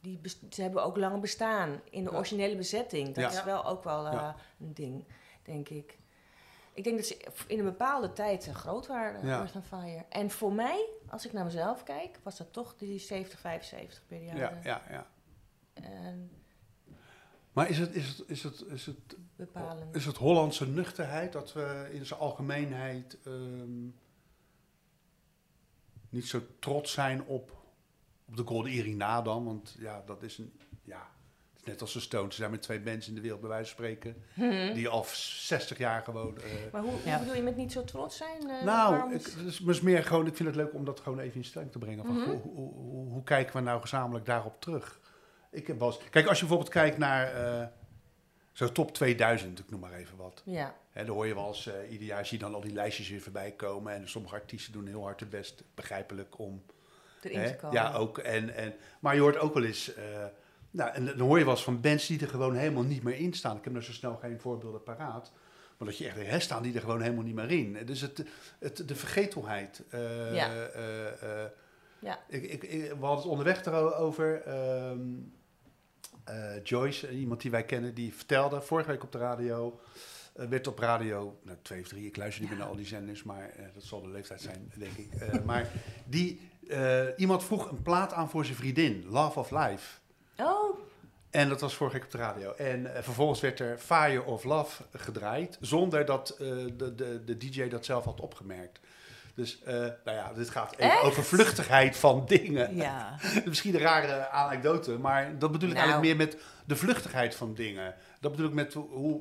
Speaker 2: Die ze hebben ook lang bestaan in de
Speaker 1: Ja.
Speaker 2: originele bezetting. Dat
Speaker 1: Ja.
Speaker 2: is wel ook wel eh,
Speaker 1: Ja.
Speaker 2: een ding, denk ik. Ik denk dat ze in een bepaalde tijd groot waren,
Speaker 1: Ja.
Speaker 2: Earth and Fire. En voor mij, als ik naar mezelf kijk, was dat toch die 70, 75 periode.
Speaker 1: Ja, ja, ja.
Speaker 2: En
Speaker 1: Maar is het, is het, is het, is het,
Speaker 2: bepalend.
Speaker 1: is het Hollandse nuchterheid dat we in zijn algemeenheid ehm, niet zo trots zijn op, op de Golden Earring na dan? Want ja, dat is een, ja, net als de Stones. Er zijn maar twee bands in de wereld, bij wijze van spreken,
Speaker 2: Mhm.
Speaker 1: die al 60 jaar gewoon... eh,
Speaker 2: Maar hoe, hoe
Speaker 3: Ja.
Speaker 2: bedoel je met niet zo trots zijn? Eh,
Speaker 1: nou, het is, maar het is meer gewoon, ik vind het leuk om dat gewoon even in stelling te brengen. Van,
Speaker 2: Mhm.
Speaker 1: hoe, hoe, hoe, hoe kijken we nou gezamenlijk daarop terug? Ik heb wel eens, kijk, als je bijvoorbeeld kijkt naar eh zo'n top 2000, ik noem maar even wat.
Speaker 2: Ja,
Speaker 1: Hè, dan hoor je wel eens, eh, ieder jaar zie je dan al die lijstjes weer voorbij komen. En sommige artiesten doen heel hard hun best, begrijpelijk, om...
Speaker 2: erin
Speaker 1: hè,
Speaker 2: te komen.
Speaker 1: ja, ook. En, en, maar je hoort ook wel eens... nou, en dan hoor je wel eens van bands die er gewoon helemaal niet meer in staan. Ik heb er zo snel geen voorbeelden paraat. Maar dat je echt hè, staan die er gewoon helemaal niet meer in. Dus het, het, de vergetelheid. eh,
Speaker 2: Ja.
Speaker 1: eh, eh,
Speaker 2: Ja.
Speaker 1: ik, ik, ik- we hadden het onderweg erover. ehm, eh, Joyce, iemand die wij kennen, die vertelde vorige week op de radio. werd op radio, nou, twee of drie, ik luister niet meer naar al die zenders, maar dat zal de leeftijd zijn, denk ik. Maar die, iemand vroeg een plaat aan voor zijn vriendin, Love of Life.
Speaker 2: Oh,
Speaker 1: En dat was vorige week op de radio. En eh, vervolgens werd er Fire of Love gedraaid, zonder dat eh, de, de, de DJ dat zelf had opgemerkt. Dus, eh, nou ja, dit gaat even
Speaker 2: Echt?
Speaker 1: over vluchtigheid van dingen.
Speaker 3: Ja. [LAUGHS]
Speaker 1: Misschien een rare anekdote, maar dat bedoel ik
Speaker 2: Nou.
Speaker 1: eigenlijk meer met de vluchtigheid van dingen. Dat bedoel ik met hoe-.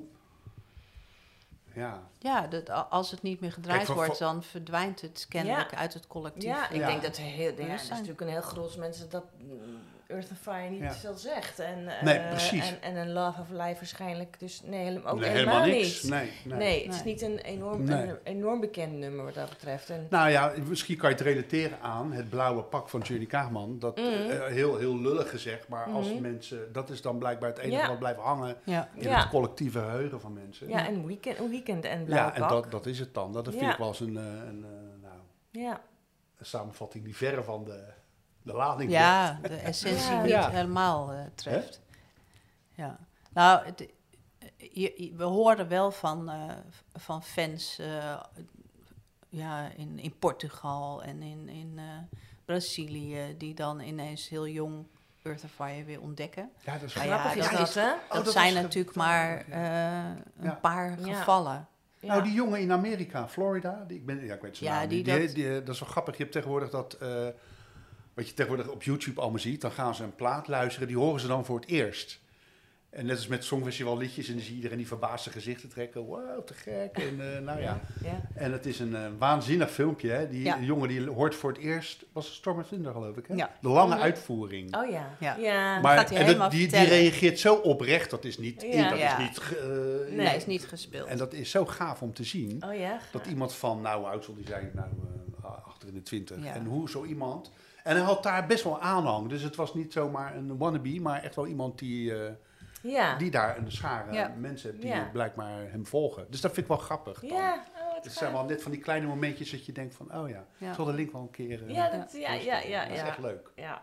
Speaker 1: Ja.
Speaker 3: Ja, dat, als het niet meer gedraaid
Speaker 1: Kijk, voor-
Speaker 3: wordt, dan verdwijnt het kennelijk uit het collectief.
Speaker 2: Ja, ik
Speaker 1: Ja.
Speaker 2: denk dat er heel, ja, dat is natuurlijk een heel groot mensen dat mm, Earth and Fire niet
Speaker 1: Ja.
Speaker 2: veel zegt. En, eh,
Speaker 1: Nee, precies.
Speaker 2: En, en een Love of Life waarschijnlijk. Dus nee, hele- ook
Speaker 1: Nee,
Speaker 2: helemaal,
Speaker 1: niks.
Speaker 2: niet.
Speaker 1: Nee, nee.
Speaker 2: Nee, het is niet een enorm,
Speaker 1: Nee.
Speaker 2: een enorm bekend nummer wat dat betreft. En,
Speaker 1: Nou ja, misschien kan je het relateren aan het blauwe pak van Johnny Kaagman. Dat
Speaker 2: Mhm.
Speaker 1: eh, heel, heel lullig gezegd, maar als
Speaker 2: Mhm.
Speaker 1: mensen, dat is dan blijkbaar het enige
Speaker 2: Ja.
Speaker 1: wat blijft hangen
Speaker 3: Ja.
Speaker 1: in
Speaker 2: Ja.
Speaker 1: het collectieve geheugen van mensen.
Speaker 2: ja, en weekend, een weekend en
Speaker 1: Ja,
Speaker 2: blauwe
Speaker 1: en
Speaker 2: pak.
Speaker 1: dat, dat is het dan. Dat vind
Speaker 2: Ja.
Speaker 1: ik wel eens een, eh, een, eh, nou,
Speaker 2: Ja.
Speaker 1: een samenvatting die verre van de, de lading
Speaker 3: Ja, de essentie
Speaker 2: Ja.
Speaker 3: niet
Speaker 1: Ja.
Speaker 3: helemaal eh, treft. Ja. Nou, het, je- je- we horen wel van, eh, van fans eh, ja, in, in Portugal en in, in eh, Brazilië, die dan ineens heel jong Earth of Fire weer ontdekken.
Speaker 1: Ja, dat is
Speaker 3: Ah,
Speaker 2: Grappig
Speaker 3: ja,
Speaker 2: is
Speaker 3: dat
Speaker 2: dat,
Speaker 3: zijn natuurlijk maar eh, een
Speaker 1: Ja.
Speaker 3: paar
Speaker 2: Ja.
Speaker 3: gevallen.
Speaker 2: Ja.
Speaker 1: Nou, die jongen in Amerika, Florida, die, ik, ben, ja, ik weet zijn
Speaker 3: Ja,
Speaker 1: naam
Speaker 3: die
Speaker 1: niet. Die,
Speaker 3: dat-
Speaker 1: die, dat is wel grappig. Je hebt tegenwoordig dat, eh, wat je tegenwoordig op YouTube allemaal ziet, dan gaan ze een plaat luisteren, die horen ze dan voor het eerst. En net als met Songfestival liedjes, en dan zie je iedereen die verbaasde gezichten trekken. Wow, te gek. En eh, [LAUGHS] nou ja.
Speaker 2: ja.
Speaker 1: En het is een eh, waanzinnig filmpje. Hè? Die
Speaker 3: Ja.
Speaker 1: jongen die hoort voor het eerst, was het Storm of Thunder geloof ik. Hè?
Speaker 3: Ja.
Speaker 1: De lange uitvoering.
Speaker 2: Oh ja.
Speaker 3: Ja.
Speaker 2: ja.
Speaker 1: maar
Speaker 3: gaat hij
Speaker 1: en dat- die, die reageert zo oprecht, dat is niet,
Speaker 2: Ja.
Speaker 1: dat
Speaker 3: Ja.
Speaker 1: is niet eh,
Speaker 3: Nee, is niet gespeeld.
Speaker 1: En dat is zo gaaf om te zien.
Speaker 2: Oh ja.
Speaker 1: Dat iemand van, nou, oud zal die zijn? Nou, eh, achter in de twintig.
Speaker 3: Ja.
Speaker 1: En hoe zo iemand... En hij had daar best wel aanhang. Dus het was niet zomaar een wannabe, maar echt wel iemand die, eh,
Speaker 2: Ja.
Speaker 1: die daar een schare
Speaker 3: Ja.
Speaker 1: mensen hebt die
Speaker 2: Ja.
Speaker 1: blijkbaar hem volgen. Dus dat vind ik wel grappig. Dan.
Speaker 2: Ja. Oh,
Speaker 1: Het zijn wel net van die kleine momentjes dat je denkt van, oh ja,
Speaker 3: Ja.
Speaker 1: ik zal de link wel een keer... eh,
Speaker 2: Ja, dat, ja, ja, ja,
Speaker 1: Dat is echt leuk.
Speaker 2: Ja,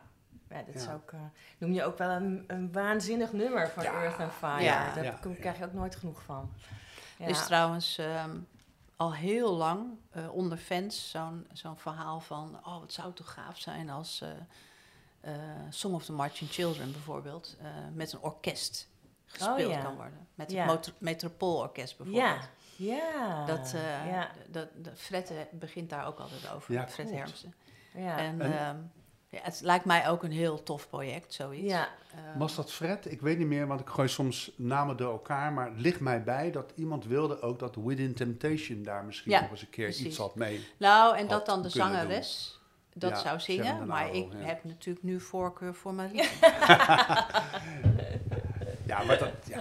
Speaker 2: ja dat is
Speaker 1: Ja.
Speaker 2: ook, eh, noem je ook wel een, een waanzinnig nummer van
Speaker 1: Ja.
Speaker 2: Earth and Fire.
Speaker 3: Ja.
Speaker 2: Daar krijg je ook nooit genoeg van. Ja.
Speaker 3: Is trouwens ehm, al heel lang eh, onder fans zo'n zo'n verhaal van... oh, het zou toch gaaf zijn als eh, eh, Song of the Marching Children bijvoorbeeld... eh, met een orkest gespeeld
Speaker 2: Oh, ja.
Speaker 3: kan worden. Met
Speaker 2: Ja.
Speaker 3: het Metropoolorkest bijvoorbeeld.
Speaker 2: ja, ja.
Speaker 3: Dat, eh,
Speaker 2: ja,
Speaker 3: dat, dat, Fred begint daar ook altijd over,
Speaker 1: Ja,
Speaker 3: Fred. Hermsen.
Speaker 2: ja.
Speaker 3: En,
Speaker 1: En-
Speaker 3: ehm, ja, het lijkt mij ook een heel tof project, zoiets.
Speaker 2: ja.
Speaker 3: Ehm,
Speaker 1: Was dat Fred? Ik weet niet meer, want ik gooi soms namen door elkaar. Maar het ligt mij bij dat iemand wilde ook dat Within Temptation daar misschien
Speaker 3: Ja,
Speaker 1: nog eens een keer
Speaker 3: precies.
Speaker 1: iets had mee.
Speaker 3: Nou, en dat dan de zangeres dat
Speaker 1: Ja,
Speaker 3: zou zingen. Maar ik
Speaker 1: ja.
Speaker 3: heb natuurlijk nu voorkeur voor Marie. [LAUGHS] [LAUGHS]
Speaker 1: Ja, maar dat... Ja.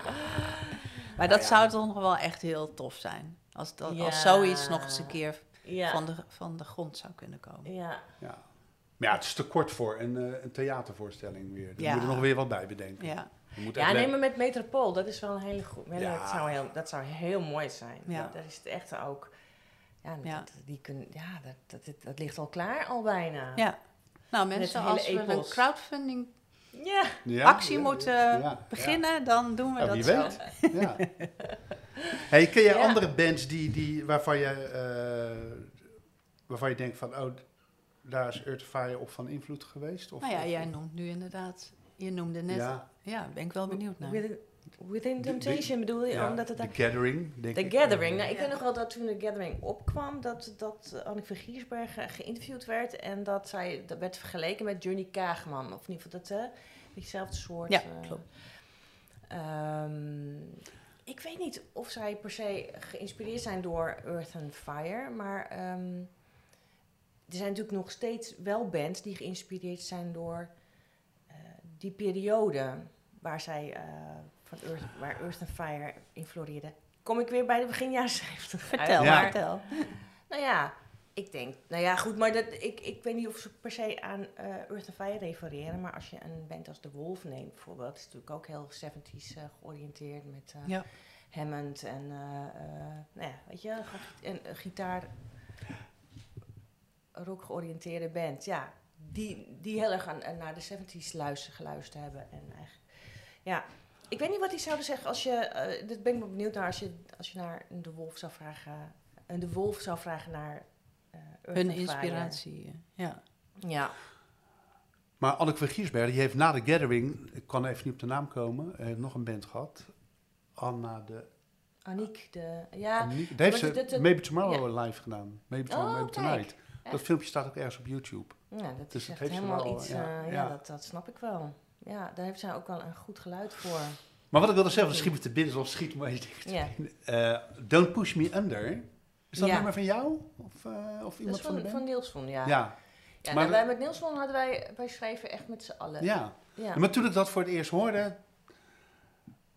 Speaker 3: Maar dat
Speaker 1: ja.
Speaker 3: zou toch nog wel echt heel tof zijn. Als, dat, als zoiets nog eens een keer
Speaker 2: ja.
Speaker 3: van, de, van de grond zou kunnen komen.
Speaker 2: ja.
Speaker 1: Ja. Maar ja, het is te kort voor een, eh, een theatervoorstelling weer. Er
Speaker 3: Ja.
Speaker 1: moet er nog weer wat bij bedenken.
Speaker 3: Ja,
Speaker 1: Je moet
Speaker 2: Ja,
Speaker 1: echt
Speaker 2: nee,
Speaker 1: le-
Speaker 2: maar met Metropool, dat is wel een hele goed.
Speaker 1: Ja.
Speaker 2: Dat, zou heel, dat zou heel mooi zijn.
Speaker 3: Ja.
Speaker 2: Dat, daar is het echt ook. Ja,
Speaker 3: Ja.
Speaker 2: Dat, die kun, ja dat, dat, dat, dat ligt al klaar al bijna.
Speaker 3: ja. Nou mensen, als we een crowdfunding
Speaker 2: Ja.
Speaker 1: Ja,
Speaker 3: actie
Speaker 1: ja,
Speaker 3: moeten
Speaker 1: ja, ja.
Speaker 3: beginnen, dan doen we
Speaker 1: Ja,
Speaker 3: dat
Speaker 1: wie
Speaker 3: zo.
Speaker 1: weet. Ja. [LAUGHS] Hey, ken jij
Speaker 2: Ja.
Speaker 1: andere bands die, die, waarvan, je, eh, waarvan je denkt van... Oh, daar is Earth Fire op van invloed geweest? Of,
Speaker 3: Nou ja,
Speaker 1: of-
Speaker 3: jij noemt nu inderdaad, je noemde net, ja,
Speaker 1: Ja.
Speaker 3: ben ik wel benieuwd naar.
Speaker 2: Within, Within
Speaker 1: De-
Speaker 2: Temptation bedoel je?
Speaker 1: Ja,
Speaker 2: omdat het
Speaker 1: The
Speaker 2: daar-
Speaker 1: Gathering, denk
Speaker 2: The
Speaker 1: ik.
Speaker 2: Gathering. Nou, ik
Speaker 3: Ja.
Speaker 2: weet nog wel dat toen de Gathering opkwam, dat, dat Anneke van Giersbergen geïnterviewd werd. En dat zij dat werd vergeleken met Johnny Kaagman. Of in ieder geval dat, hè? Hetzelfde soort.
Speaker 3: Ja,
Speaker 2: eh,
Speaker 3: klopt.
Speaker 2: ehm, ik weet niet of zij per se geïnspireerd zijn door Earth and Fire. Maar ehm, er zijn natuurlijk nog steeds wel bands die geïnspireerd zijn door eh, die periode waar zij eh, van Earth, waar Earth and Fire in floreerde. Kom ik weer bij de begin jaren 70 [LAUGHS]
Speaker 3: Vertel,
Speaker 1: Ja.
Speaker 3: vertel. [LAUGHS]
Speaker 2: Nou ja, ik denk, nou ja, goed, maar dat, ik, ik weet niet of ze per se aan eh Earth and Fire refereren, maar als je een band als The Wolf neemt bijvoorbeeld, is natuurlijk ook heel 70s eh, georiënteerd met eh,
Speaker 3: Ja.
Speaker 2: Hammond en, eh, eh, nou ja, weet je, gitaar, rock georiënteerde band, ja, die, die heel erg aan, naar de 70s luister, geluisterd hebben en eigenlijk, ja. Ik weet niet wat die zouden zeggen als je, eh dat ben ik benieuwd naar, als je, als je naar De Wolf zou vragen, een De Wolf zou vragen naar eh, Earth
Speaker 3: Hun inspiratie, ja.
Speaker 2: Ja.
Speaker 1: Maar Anneke van die heeft na The Gathering... Ik kan even niet op de naam komen. eh, nog een band gehad. Anna de...
Speaker 2: Aniek, de, ja.
Speaker 1: Aniek- daar heeft ze Maybe Tomorrow live gedaan. Maybe, Tomorrow,
Speaker 2: Oh,
Speaker 1: Maybe
Speaker 2: kijk.
Speaker 1: Tonight. Dat filmpje staat ook ergens op YouTube.
Speaker 2: Ja, dat
Speaker 1: Dus
Speaker 2: is echt helemaal
Speaker 1: wel,
Speaker 2: iets,
Speaker 1: ja,
Speaker 2: eh, ja. Dat, dat snap ik wel. Ja, daar heeft zij ook wel een goed geluid voor.
Speaker 1: Maar wat ik wilde zeggen, schiet me te binnen, zoals schiet me dicht.
Speaker 2: Ja.
Speaker 1: Eh, Don't Push Me Under. Is dat
Speaker 2: Ja.
Speaker 1: nummer van jou? Of, eh, of
Speaker 2: Dat
Speaker 1: iemand
Speaker 2: is
Speaker 1: van, de
Speaker 2: van,
Speaker 1: band?
Speaker 2: van ja.
Speaker 1: ja.
Speaker 2: Ja,
Speaker 1: Maar
Speaker 2: nou, wij met Nielsen hadden wij, wij schreven echt met z'n allen.
Speaker 1: ja.
Speaker 2: Ja.
Speaker 1: Maar toen ik dat voor het eerst hoorde...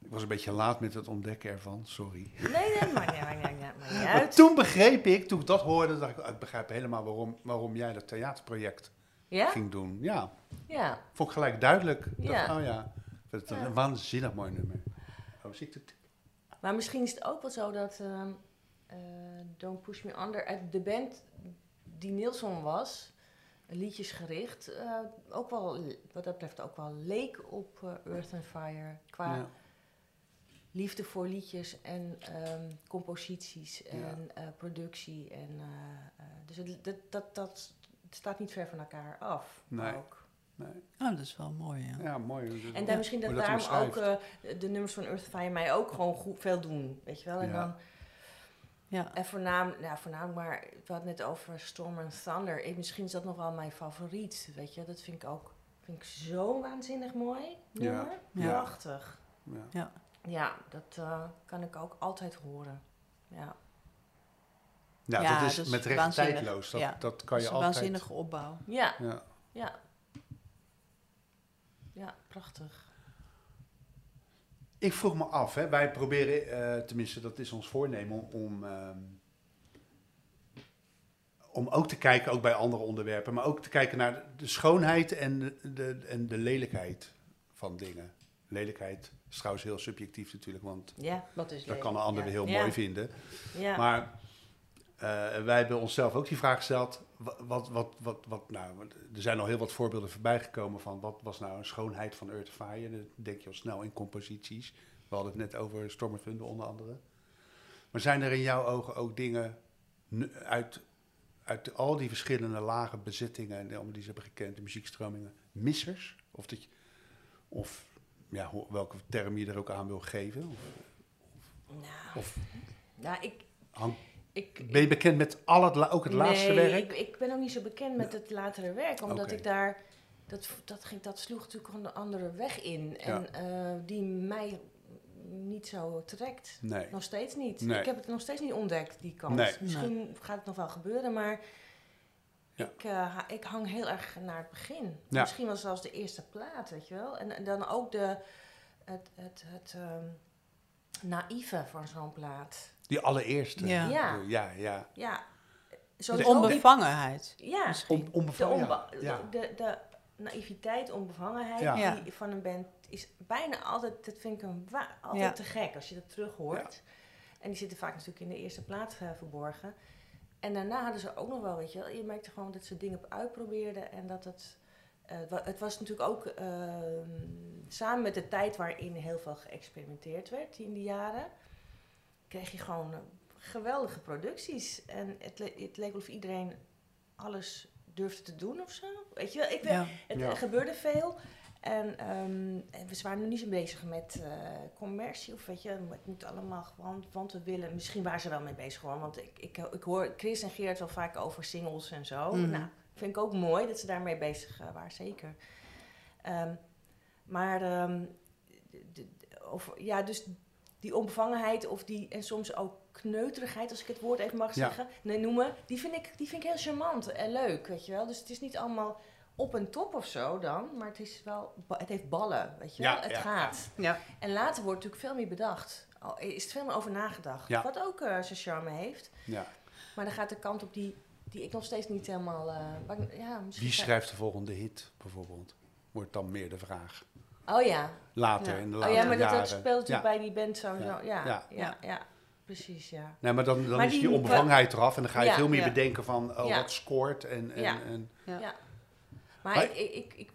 Speaker 1: Ik was een beetje laat met het ontdekken ervan, sorry.
Speaker 2: Nee, nee, maakt niet, maakt niet,
Speaker 1: Maar toen begreep ik, toen ik dat hoorde, dacht ik, oh, ik begrijp helemaal waarom, waarom jij dat theaterproject
Speaker 2: Ja?
Speaker 1: ging doen. Ja,
Speaker 2: Ja.
Speaker 1: vond ik gelijk duidelijk.
Speaker 2: Ja.
Speaker 1: Dacht, oh ja, het
Speaker 2: Ja.
Speaker 1: een waanzinnig mooi nummer. Oh, zie ik het?
Speaker 2: Maar misschien is het ook wel zo dat ehm, eh, Don't Push Me Under uit de band die Nielsen was, liedjesgericht, eh ook wel, wat dat betreft ook wel leek op eh, Earth and Fire. Qua
Speaker 1: Ja.
Speaker 2: Liefde voor liedjes en ehm, composities en eh, productie. En, eh, eh, dus het, dat, dat, dat staat niet ver van elkaar af.
Speaker 1: Nee.
Speaker 2: Ook.
Speaker 1: Nee.
Speaker 3: Oh, dat is wel mooi, ja.
Speaker 1: Ja, mooi.
Speaker 2: En dan misschien dat daarom ook eh, de nummers van Earth and Fire mij ook gewoon goed, veel doen. Weet je wel? En
Speaker 1: Ja.
Speaker 2: dan
Speaker 3: Ja,
Speaker 2: En voornamelijk, ja, voornamelijk maar, we hadden het net over Storm and Thunder. Ik, misschien is dat nog wel mijn favoriet, weet je. Dat vind ik ook vind ik zo waanzinnig mooi nummer.
Speaker 3: Ja.
Speaker 2: Prachtig.
Speaker 1: Ja.
Speaker 3: ja.
Speaker 2: Ja, dat eh, kan ik ook altijd horen. Ja.
Speaker 1: Ja,
Speaker 3: Ja,
Speaker 1: dat is
Speaker 3: is
Speaker 1: met recht
Speaker 3: waanzinnig.
Speaker 1: tijdloos. Dat,
Speaker 3: Ja.
Speaker 1: dat kan
Speaker 3: Dat
Speaker 1: je
Speaker 3: is een
Speaker 1: altijd...
Speaker 3: waanzinnige opbouw.
Speaker 2: Ja,
Speaker 1: Ja.
Speaker 2: ja. Ja, prachtig.
Speaker 1: Ik vroeg me af, hè, wij proberen, eh, tenminste dat is ons voornemen, om, ehm, om ook te kijken, ook bij andere onderwerpen, maar ook te kijken naar de schoonheid en de, de, en de lelijkheid van dingen. Lelijkheid is trouwens heel subjectief natuurlijk, want
Speaker 2: Ja, wat is
Speaker 1: dat kan een ander
Speaker 2: ja.
Speaker 1: heel
Speaker 2: ja.
Speaker 1: mooi vinden. Maar eh, wij hebben onszelf ook die vraag gesteld. Wat, wat, wat, wat, nou, er zijn al heel wat voorbeelden voorbij gekomen van wat was nou een schoonheid van Earth Fire. Dan denk je al snel in composities. We hadden het net over Storm of Thunder onder andere. Maar zijn er in jouw ogen ook dingen uit, uit al die verschillende lage bezittingen en die ze hebben gekend, de muziekstromingen, missers? Of, dat je, of ja, welke term je er ook aan wil geven? Of,
Speaker 2: nou,
Speaker 1: of
Speaker 2: ja, ik...
Speaker 1: hang-
Speaker 2: ik
Speaker 1: ben je bekend met al het, ook het laatste
Speaker 2: nee,
Speaker 1: werk?
Speaker 2: Ik, ik ben ook niet zo bekend met het latere werk, omdat ik daar. Dat, dat, ging, dat sloeg natuurlijk een andere weg in. En eh, die mij niet zo trekt.
Speaker 1: Nee.
Speaker 2: Nog steeds niet.
Speaker 1: Nee.
Speaker 2: Ik heb het nog steeds niet ontdekt, die kant.
Speaker 1: Nee.
Speaker 2: Misschien gaat het nog wel gebeuren, maar
Speaker 1: Ja.
Speaker 2: ik, eh, ik hang heel erg naar het begin.
Speaker 1: Ja.
Speaker 2: Misschien wel zelfs de eerste plaat, weet je wel. En, en dan ook de, het, het, het ehm, naïeve van zo'n plaat.
Speaker 1: Die allereerste.
Speaker 3: Ja.
Speaker 2: Ja.
Speaker 1: ja, ja.
Speaker 2: Ja,
Speaker 3: De onbevangenheid.
Speaker 2: Ja.
Speaker 1: Om, onbevangen,
Speaker 2: de,
Speaker 1: ja.
Speaker 2: onbe-
Speaker 1: ja.
Speaker 2: de, de naïviteit, onbevangenheid
Speaker 1: Ja.
Speaker 2: Die van een band is bijna altijd, dat vind ik een altijd
Speaker 3: Ja.
Speaker 2: te gek als je dat terug hoort. En die zitten vaak natuurlijk in de eerste plaat eh, verborgen. En daarna hadden ze ook nog wel, weet je wel, je merkte gewoon dat ze dingen uitprobeerden en dat het, eh, het was natuurlijk ook ehm, samen met de tijd waarin heel veel geëxperimenteerd werd in die jaren, kreeg je gewoon eh, geweldige producties. En het, le- het leek wel of iedereen alles durfde te doen of zo. Weet je wel, ik,
Speaker 3: Ja.
Speaker 2: het
Speaker 1: Ja.
Speaker 2: er gebeurde veel. En, en we waren nog niet zo bezig met eh, commercie of weet je, het moet allemaal gewoon, want we willen, misschien waren ze wel mee bezig hoor, want ik, ik, ik hoor Chris en Geert wel vaak over singles en zo.
Speaker 3: Mhm.
Speaker 2: Nou, vind ik ook mooi dat ze daarmee bezig eh, waren, zeker. Ehm, maar, ehm, of, ja, dus die onbevangenheid of die, en soms ook kneuterigheid, als ik het woord even mag
Speaker 1: Ja.
Speaker 2: zeggen, nee, noemen, die vind, ik, die vind ik heel charmant en leuk, weet je wel. Dus het is niet allemaal op en top of zo dan, maar het is wel, het heeft ballen, weet je wel.
Speaker 1: Ja,
Speaker 2: het
Speaker 1: ja,
Speaker 2: gaat.
Speaker 3: Ja.
Speaker 2: En later wordt natuurlijk veel meer bedacht. Al is er veel meer over nagedacht.
Speaker 1: Ja.
Speaker 2: Wat ook eh, zijn charme heeft.
Speaker 1: ja.
Speaker 2: Maar dan gaat de kant op die, die ik nog steeds niet helemaal... eh, ja, misschien
Speaker 1: Wie schrijft de volgende hit bijvoorbeeld? Wordt dan meer de vraag.
Speaker 2: Oh ja.
Speaker 1: Later,
Speaker 2: ja.
Speaker 1: in de
Speaker 2: oh
Speaker 1: latere
Speaker 2: ja, maar dat,
Speaker 1: jaren.
Speaker 2: dat speelt natuurlijk
Speaker 1: ja.
Speaker 2: bij die band sowieso. Ja,
Speaker 1: Ja.
Speaker 2: ja,
Speaker 1: Ja.
Speaker 2: ja, Precies, ja.
Speaker 1: Nee, maar dan, dan
Speaker 2: Maar
Speaker 1: is die,
Speaker 2: die-
Speaker 1: onbevangenheid eraf en dan ga je
Speaker 2: Ja,
Speaker 1: veel meer
Speaker 3: ja.
Speaker 1: bedenken van oh,
Speaker 2: Ja.
Speaker 1: wat scoort en, en,
Speaker 2: Ja.
Speaker 1: en
Speaker 3: Ja.
Speaker 2: Maar, ik, ik, ik,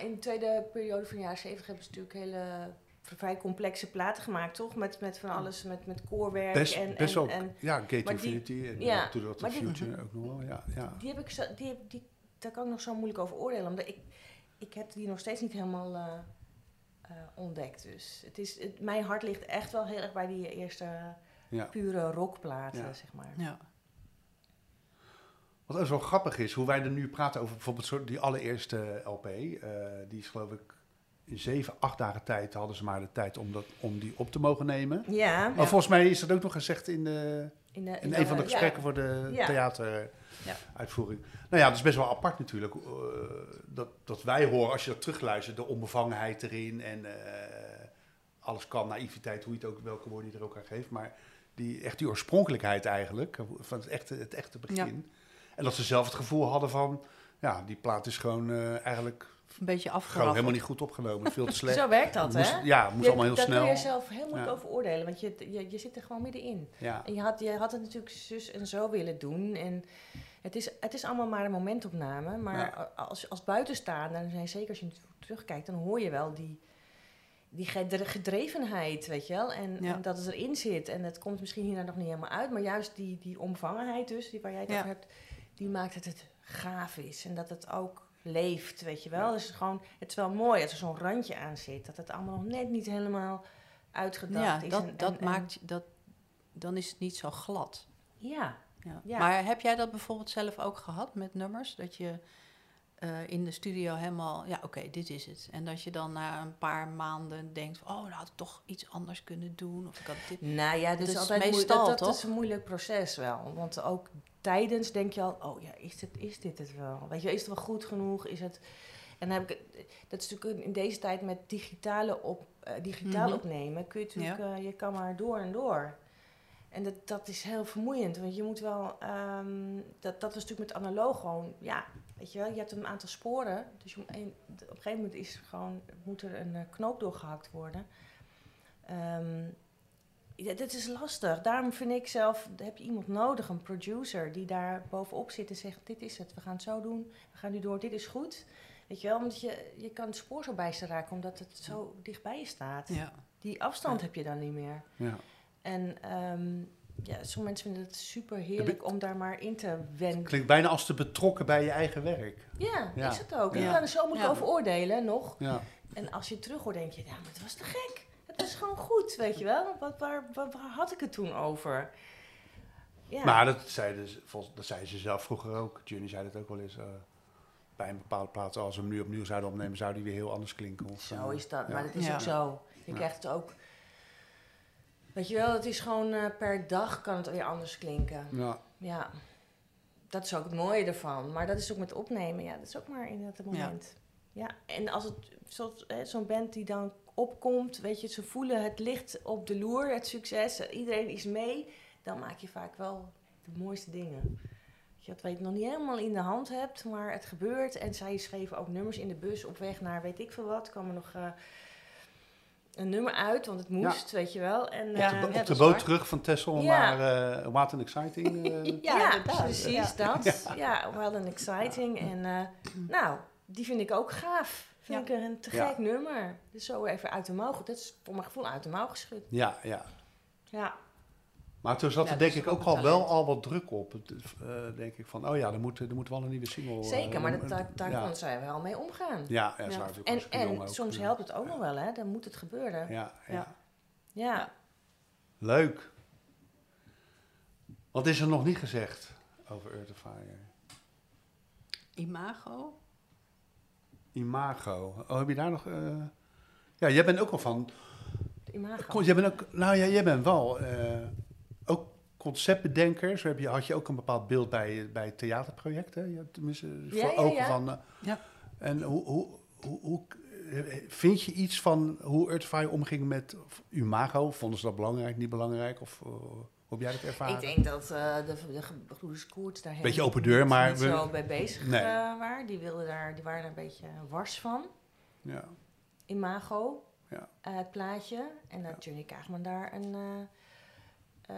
Speaker 2: in de tweede periode van de jaren 70 hebben ze natuurlijk hele vrij complexe platen gemaakt, toch? Met, met van alles, met, met koorwerk
Speaker 1: best,
Speaker 2: en,
Speaker 1: best
Speaker 2: en,
Speaker 1: wel,
Speaker 2: en
Speaker 1: ja, Gate Infinity en
Speaker 2: ja,
Speaker 1: To the Future ook nog wel, ja. ja.
Speaker 2: Die heb ik zo, die, heb- die, daar kan ik nog zo moeilijk over oordelen. Omdat ik, ik heb die nog steeds niet helemaal eh, eh, ontdekt. Dus het is, het, mijn hart ligt echt wel heel erg bij die eerste
Speaker 1: ja.
Speaker 2: pure rockplaten,
Speaker 1: Ja.
Speaker 2: zeg maar.
Speaker 3: Ja.
Speaker 1: Wat ook zo grappig is, hoe wij er nu praten over bijvoorbeeld zo die allereerste LP, eh, die is geloof ik in zeven, acht dagen tijd hadden ze maar de tijd om, dat, om die op te mogen nemen.
Speaker 2: Ja,
Speaker 1: Maar volgens mij is dat ook nog gezegd in, de,
Speaker 2: in, de,
Speaker 1: in een van de
Speaker 2: ja.
Speaker 1: gesprekken voor de
Speaker 2: Ja.
Speaker 1: theateruitvoering. Nou ja, dat is best wel apart natuurlijk. eh, dat, dat wij horen, als je dat terugluistert, de onbevangenheid erin en eh, alles kan, naïviteit, hoe je het ook, welke woorden je er ook aan geeft. Maar die, echt die oorspronkelijkheid eigenlijk, van het echte, het echte begin. En dat ze zelf het gevoel hadden van, ja, die plaat is gewoon eh, eigenlijk
Speaker 3: Een beetje
Speaker 1: gewoon
Speaker 3: afgeraffeld.
Speaker 1: helemaal niet goed opgenomen, veel te slecht. [LAUGHS]
Speaker 2: Zo werkt dat,
Speaker 1: Moest-
Speaker 2: hè?
Speaker 1: Ja, moest
Speaker 2: Je-
Speaker 1: allemaal heel
Speaker 2: daar
Speaker 1: snel.
Speaker 2: kun je zelf heel moeilijk
Speaker 1: Ja.
Speaker 2: over oordelen, want je, je, je zit er gewoon middenin.
Speaker 1: Ja.
Speaker 2: En je had, je had het natuurlijk zus en zo willen doen. En het is, het is allemaal maar een momentopname. Maar
Speaker 1: Ja.
Speaker 2: als, als buitenstaander, en zeker als je terugkijkt, dan hoor je wel die, die gedre- gedrevenheid, weet je wel. En,
Speaker 3: Ja.
Speaker 2: en dat het erin zit. En het komt misschien hierna nog niet helemaal uit. Maar juist die, die omvangenheid dus, die waar jij het
Speaker 3: Ja.
Speaker 2: over hebt, die maakt dat het gaaf is. En dat het ook leeft, weet je wel.
Speaker 1: Ja.
Speaker 2: Dus het is gewoon, het is wel mooi als er zo'n randje aan zit. Dat het allemaal nog net niet helemaal uitgedacht
Speaker 3: Ja,
Speaker 2: is.
Speaker 3: dat,
Speaker 2: en-
Speaker 3: dat
Speaker 2: en- en-
Speaker 3: maakt dat. Dan is het niet zo glad.
Speaker 2: Ja,
Speaker 3: Ja.
Speaker 2: Ja.
Speaker 3: Maar heb jij dat bijvoorbeeld zelf ook gehad met nummers? Dat je eh, in de studio helemaal, ja oké, dit is het. En dat je dan na een paar maanden denkt, oh, nou had ik toch iets anders kunnen doen. Of ik had dit.
Speaker 2: Nou ja, dat
Speaker 3: Dat
Speaker 2: is
Speaker 3: meestal,
Speaker 2: dat, dat is een moeilijk proces wel. Want ook tijdens denk je al, oh ja, is dit, is dit het wel? Weet je, is het wel goed genoeg? Is het... En dan heb ik, dat is natuurlijk in deze tijd met digitale op, eh, digitaal
Speaker 3: Mhm.
Speaker 2: opnemen, kun je natuurlijk, eh, je kan maar door en door. En dat, dat is heel vermoeiend, want je moet wel, ehm, dat, dat was natuurlijk met analoog gewoon, ja, weet je wel, je hebt een aantal sporen, dus moet een- op een gegeven moment is gewoon, moet er een eh, knoop doorgehakt worden. Ehm, ja, dit is lastig. Daarom vind ik zelf, heb je iemand nodig, een producer, die daar bovenop zit en zegt, dit is het, we gaan het zo doen, we gaan nu door, dit is goed. Weet je wel, want je, je kan het spoor zo bijster raken, omdat het zo dichtbij je staat.
Speaker 3: Ja.
Speaker 2: Die afstand
Speaker 3: Ja.
Speaker 2: heb je dan niet meer.
Speaker 1: Ja.
Speaker 2: En ehm, ja, sommige mensen vinden het super heerlijk om daar maar in te wenden.
Speaker 1: Klinkt bijna als te betrokken bij je eigen werk.
Speaker 2: Ja,
Speaker 1: Ja.
Speaker 2: is het ook. Je
Speaker 3: Ja.
Speaker 2: kan er zo moeilijk
Speaker 3: Ja.
Speaker 2: over oordelen nog.
Speaker 1: Ja.
Speaker 2: En als je het terug hoort, denk je, ja, maar het was te gek. Het was gewoon goed, weet je wel. Wat, waar, waar, waar had ik het toen over? Ja.
Speaker 1: Maar dat zeiden, ze, volgens, dat zeiden ze zelf vroeger ook. Johnny zei dat ook wel eens. eh, bij een bepaalde plaats, als we hem nu opnieuw zouden opnemen, zou die weer heel anders klinken. Of,
Speaker 2: Zo
Speaker 1: eh,
Speaker 2: is dat,
Speaker 1: ja.
Speaker 2: maar dat is
Speaker 3: Ja.
Speaker 2: ook zo. Je
Speaker 1: Ja.
Speaker 2: krijgt het ook... Weet je wel, het is gewoon eh, per dag kan het weer anders klinken.
Speaker 1: Ja,
Speaker 2: Ja, dat is ook het mooie ervan. Maar dat is ook met opnemen, ja, dat is ook maar in het moment. Ja, en als het zoals, hè, zo'n band die dan opkomt, weet je, ze voelen het licht op de loer, het succes, iedereen is mee, dan maak je vaak wel de mooiste dingen. Dat je dat weet nog niet helemaal in de hand hebt, maar het gebeurt. En zij schreven ook nummers in de bus op weg naar weet ik veel wat. kwam er nog eh, een nummer uit, want het moest, weet je wel. En,
Speaker 3: Ja,
Speaker 2: eh,
Speaker 1: op de, op de boot
Speaker 3: waar.
Speaker 1: terug van Texel
Speaker 2: Ja.
Speaker 1: naar uh, Wild and Exciting. eh, [LAUGHS]
Speaker 3: Ja,
Speaker 2: precies dat. Ja, wild and exciting. En eh, nou, die vind ik ook gaaf. Vind ik een te
Speaker 1: Ja.
Speaker 2: gek nummer. Dus zo even uit de mouw. Dat is voor mijn gevoel uit de mouw geschud.
Speaker 1: ja, ja.
Speaker 2: Ja.
Speaker 1: Maar toen zat
Speaker 3: Ja,
Speaker 1: er
Speaker 3: dat
Speaker 1: denk ik
Speaker 3: ook
Speaker 1: al wel al wat druk op. Eh, denk ik van, oh ja, er moet, er moet wel een nieuwe single. eh,
Speaker 2: Zeker, maar dat,
Speaker 1: eh,
Speaker 2: daar, daar
Speaker 1: ja.
Speaker 2: wel mee omgaan.
Speaker 1: Ja, ja,
Speaker 3: Ja.
Speaker 2: En, en
Speaker 1: ook.
Speaker 2: soms
Speaker 1: Ja.
Speaker 2: helpt het ook nog wel, hè? Dan moet het gebeuren. Ja.
Speaker 1: Ja, ja.
Speaker 3: Ja.
Speaker 1: Leuk. Wat is er nog niet gezegd over Earth of Fire?
Speaker 3: Imago?
Speaker 1: Imago. Oh, heb je daar nog... eh, Ja, jij bent ook al van...
Speaker 2: De imago.
Speaker 1: Jij bent ook... Nou ja, jij bent wel... conceptbedenker. Zo heb je, had je ook een bepaald beeld bij, bij theaterprojecten. Ja, tenminste,
Speaker 2: Ja,
Speaker 1: voor
Speaker 2: ja,
Speaker 1: ogen
Speaker 2: ja.
Speaker 1: van... eh,
Speaker 3: Ja.
Speaker 1: En hoe... hoe, hoe, hoe Vind je iets van hoe Earth of Fire omging met Imago? Vonden ze dat belangrijk, niet belangrijk? Of eh, hoe heb jij dat ervaren?
Speaker 2: Ik denk dat eh, de, de gebroeders Koerts daar
Speaker 1: Beetje open deur, maar
Speaker 2: niet
Speaker 1: we-
Speaker 2: zo bij bezig
Speaker 1: Nee.
Speaker 2: waren. Die, wilden daar, die waren er een beetje wars van.
Speaker 1: Ja.
Speaker 2: Imago,
Speaker 1: Ja.
Speaker 2: het plaatje. En dat Johnny Kaagman daar een eh,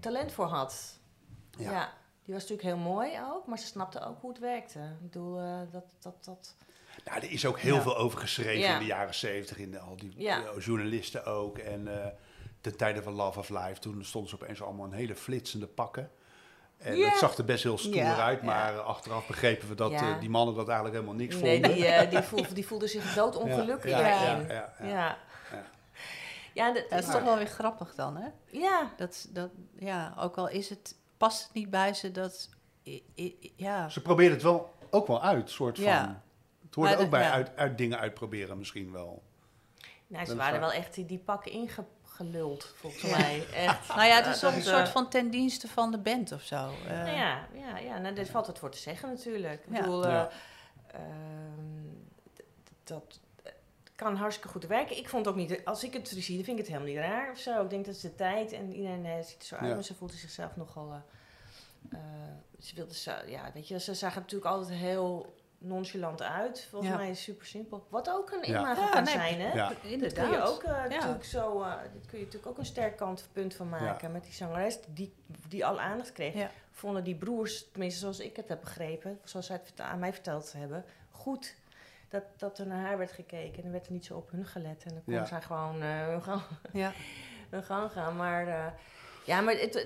Speaker 2: talent voor had.
Speaker 1: Ja.
Speaker 2: Ja. die was natuurlijk heel mooi ook, maar ze snapte ook hoe het werkte. Ik bedoel, eh, dat, dat, dat...
Speaker 1: Nou, er is ook heel
Speaker 3: Ja.
Speaker 1: veel over geschreven
Speaker 2: Ja.
Speaker 1: in de jaren zeventig. In de, al die eh, journalisten ook. En eh ten tijde van Love of Life, toen stonden ze opeens allemaal in hele flitsende pakken. En het zag er best heel stoer
Speaker 3: Ja,
Speaker 1: uit. Maar achteraf begrepen we dat
Speaker 2: Ja.
Speaker 1: die mannen dat eigenlijk helemaal niks
Speaker 2: Nee,
Speaker 1: vonden.
Speaker 2: die, eh, die, voelde, die zich [LAUGHS] doodongelukkig
Speaker 1: ja, ja, ja, ja.
Speaker 2: dat,
Speaker 3: is toch wel weer grappig dan, hè?
Speaker 2: ja,
Speaker 3: Dat, dat, ja, ook al is het, past het niet bij ze dat, i- i- ja,
Speaker 1: Ze probeerden het wel ook wel uit, soort van.
Speaker 3: Ja.
Speaker 1: Het hoorde
Speaker 3: Maar
Speaker 1: ook
Speaker 3: de-
Speaker 1: bij
Speaker 3: ja.
Speaker 1: uit, uit dingen uitproberen misschien wel.
Speaker 2: Nou, ze waren wel echt die, die pakken ingeluld, volgens
Speaker 3: Ja.
Speaker 2: mij. Echt.
Speaker 3: Nou ja, het is toch een soort van ten dienste van de band of zo. Eh,
Speaker 2: Nou ja, ja, ja nou, daar valt het voor te zeggen natuurlijk. Ik bedoel, eh,
Speaker 1: Ja.
Speaker 2: ehm, dat kan hartstikke goed werken. Ik vond ook niet, als ik het zie, dan vind ik het helemaal niet raar of zo. Ik denk dat is de tijd en iedereen eh, ziet er zo uit,
Speaker 1: Ja.
Speaker 2: maar ze voelde zichzelf nogal... eh, eh, ze wilde zo, ja, weet je, ze zagen natuurlijk altijd heel nonchalant uit. Volgens
Speaker 3: Ja.
Speaker 2: mij is het super simpel. Wat ook een
Speaker 1: Ja.
Speaker 2: imago
Speaker 3: Ja,
Speaker 2: kan
Speaker 3: nee,
Speaker 2: zijn, hè?
Speaker 1: Ja.
Speaker 2: Dat kun
Speaker 3: Inderdaad.
Speaker 2: je ook eh,
Speaker 3: Ja.
Speaker 2: natuurlijk zo, eh dat kun je natuurlijk ook een sterk kantpunt van maken met die zangeres die, die alle aandacht kreeg.
Speaker 3: Ja.
Speaker 2: Vonden die broers, tenminste zoals ik het heb begrepen, zoals zij het aan mij verteld hebben, goed dat, dat er naar haar werd gekeken. En dan werd er niet zo op hun gelet. En dan kon
Speaker 1: Ja.
Speaker 2: zij gewoon eh, hun, gang,
Speaker 3: Ja. [LAUGHS]
Speaker 2: hun gang gaan. Maar eh, ja, maar het, het,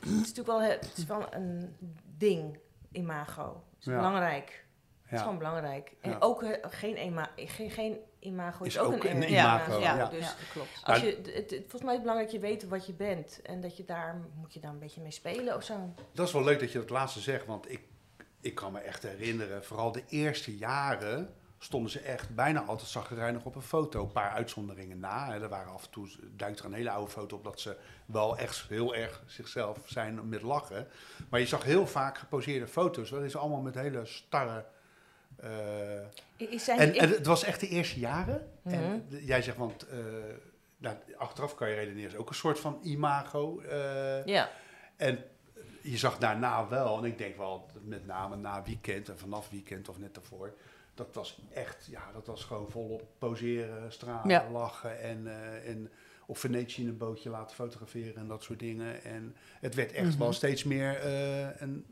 Speaker 2: het is natuurlijk wel, het is wel een ding, imago. Het is
Speaker 1: Ja.
Speaker 2: belangrijk. Het is gewoon belangrijk. En
Speaker 1: Ja.
Speaker 2: ook eh, geen, ima geen, geen imago is,
Speaker 1: Is
Speaker 2: ook,
Speaker 1: ook
Speaker 2: een,
Speaker 1: een imago,
Speaker 3: Ja,
Speaker 1: ja.
Speaker 3: Dus,
Speaker 2: Dus
Speaker 3: dat klopt.
Speaker 2: als je, het, het- volgens mij is het belangrijk dat je weet wat je bent. En dat je daar, moet je daar een beetje mee spelen of zo.
Speaker 1: Dat is wel leuk dat je dat laatste zegt, want ik, ik kan me echt herinneren, vooral de eerste jaren stonden ze echt bijna altijd zaggerijnig op een foto. Een paar uitzonderingen na. hè. Er waren af en toe, duikt er een hele oude foto op dat ze wel echt heel erg zichzelf zijn met lachen. Maar je zag heel vaak geposeerde foto's. Dat is allemaal met hele starre... eh, en, en het was echt de eerste jaren.
Speaker 2: Mhm.
Speaker 1: En jij zegt, want eh, nou, achteraf kan je redeneren, is ook een soort van imago. eh,
Speaker 2: ja,
Speaker 1: en je zag daarna wel, en ik denk wel met name na weekend en vanaf weekend of net daarvoor, dat was echt, ja, dat was gewoon volop poseren, stralen,
Speaker 3: Ja.
Speaker 1: lachen en, eh, en op Venetië in een bootje laten fotograferen en dat soort dingen. En het werd echt
Speaker 3: Mhm.
Speaker 1: wel steeds meer eh, een,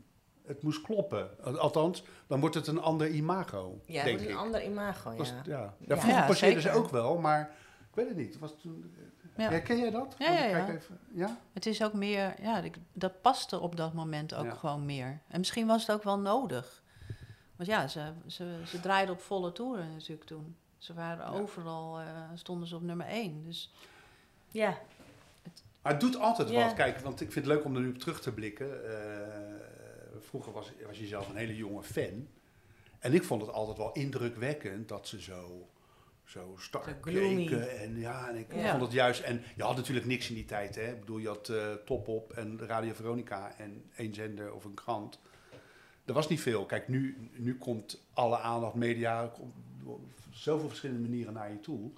Speaker 1: het moest kloppen. Althans, dan wordt het een ander imago,
Speaker 2: ja het
Speaker 1: denk
Speaker 2: wordt
Speaker 1: ik.
Speaker 2: een ander imago, ja.
Speaker 1: Was, ja. Ja,
Speaker 2: Ja.
Speaker 1: vroeger
Speaker 3: Ja,
Speaker 1: poseerden ze ook wel, maar ik weet het niet. Was toen,
Speaker 3: Ja.
Speaker 1: ja. ken jij dat?
Speaker 3: Ja, ja,
Speaker 1: Kijk
Speaker 3: ja.
Speaker 1: Even, ja?
Speaker 3: Het is ook meer, ja, dat paste op dat moment ook
Speaker 1: Ja.
Speaker 3: gewoon meer. En misschien was het ook wel nodig. Want ja, ze, ze, ze draaiden op volle toeren natuurlijk toen. Ze waren
Speaker 1: Ja.
Speaker 3: overal, eh, stonden ze op nummer één. Dus
Speaker 2: Ja,
Speaker 1: Maar het doet altijd
Speaker 2: Ja.
Speaker 1: wat. Kijk, want ik vind het leuk om er nu op terug te blikken. Eh, vroeger was, was je zelf een hele jonge fan. En ik vond het altijd wel indrukwekkend dat ze zo, zo
Speaker 2: gloomy.
Speaker 1: keken. En ja, en ik
Speaker 2: Ja.
Speaker 1: vond het juist... En je had natuurlijk niks in die tijd, hè. Ik bedoel, je had eh, Top Op en Radio Veronica en één zender of een krant. Er was niet veel. Kijk, nu, nu komt alle aandacht, media, komt op zoveel verschillende manieren naar je toe.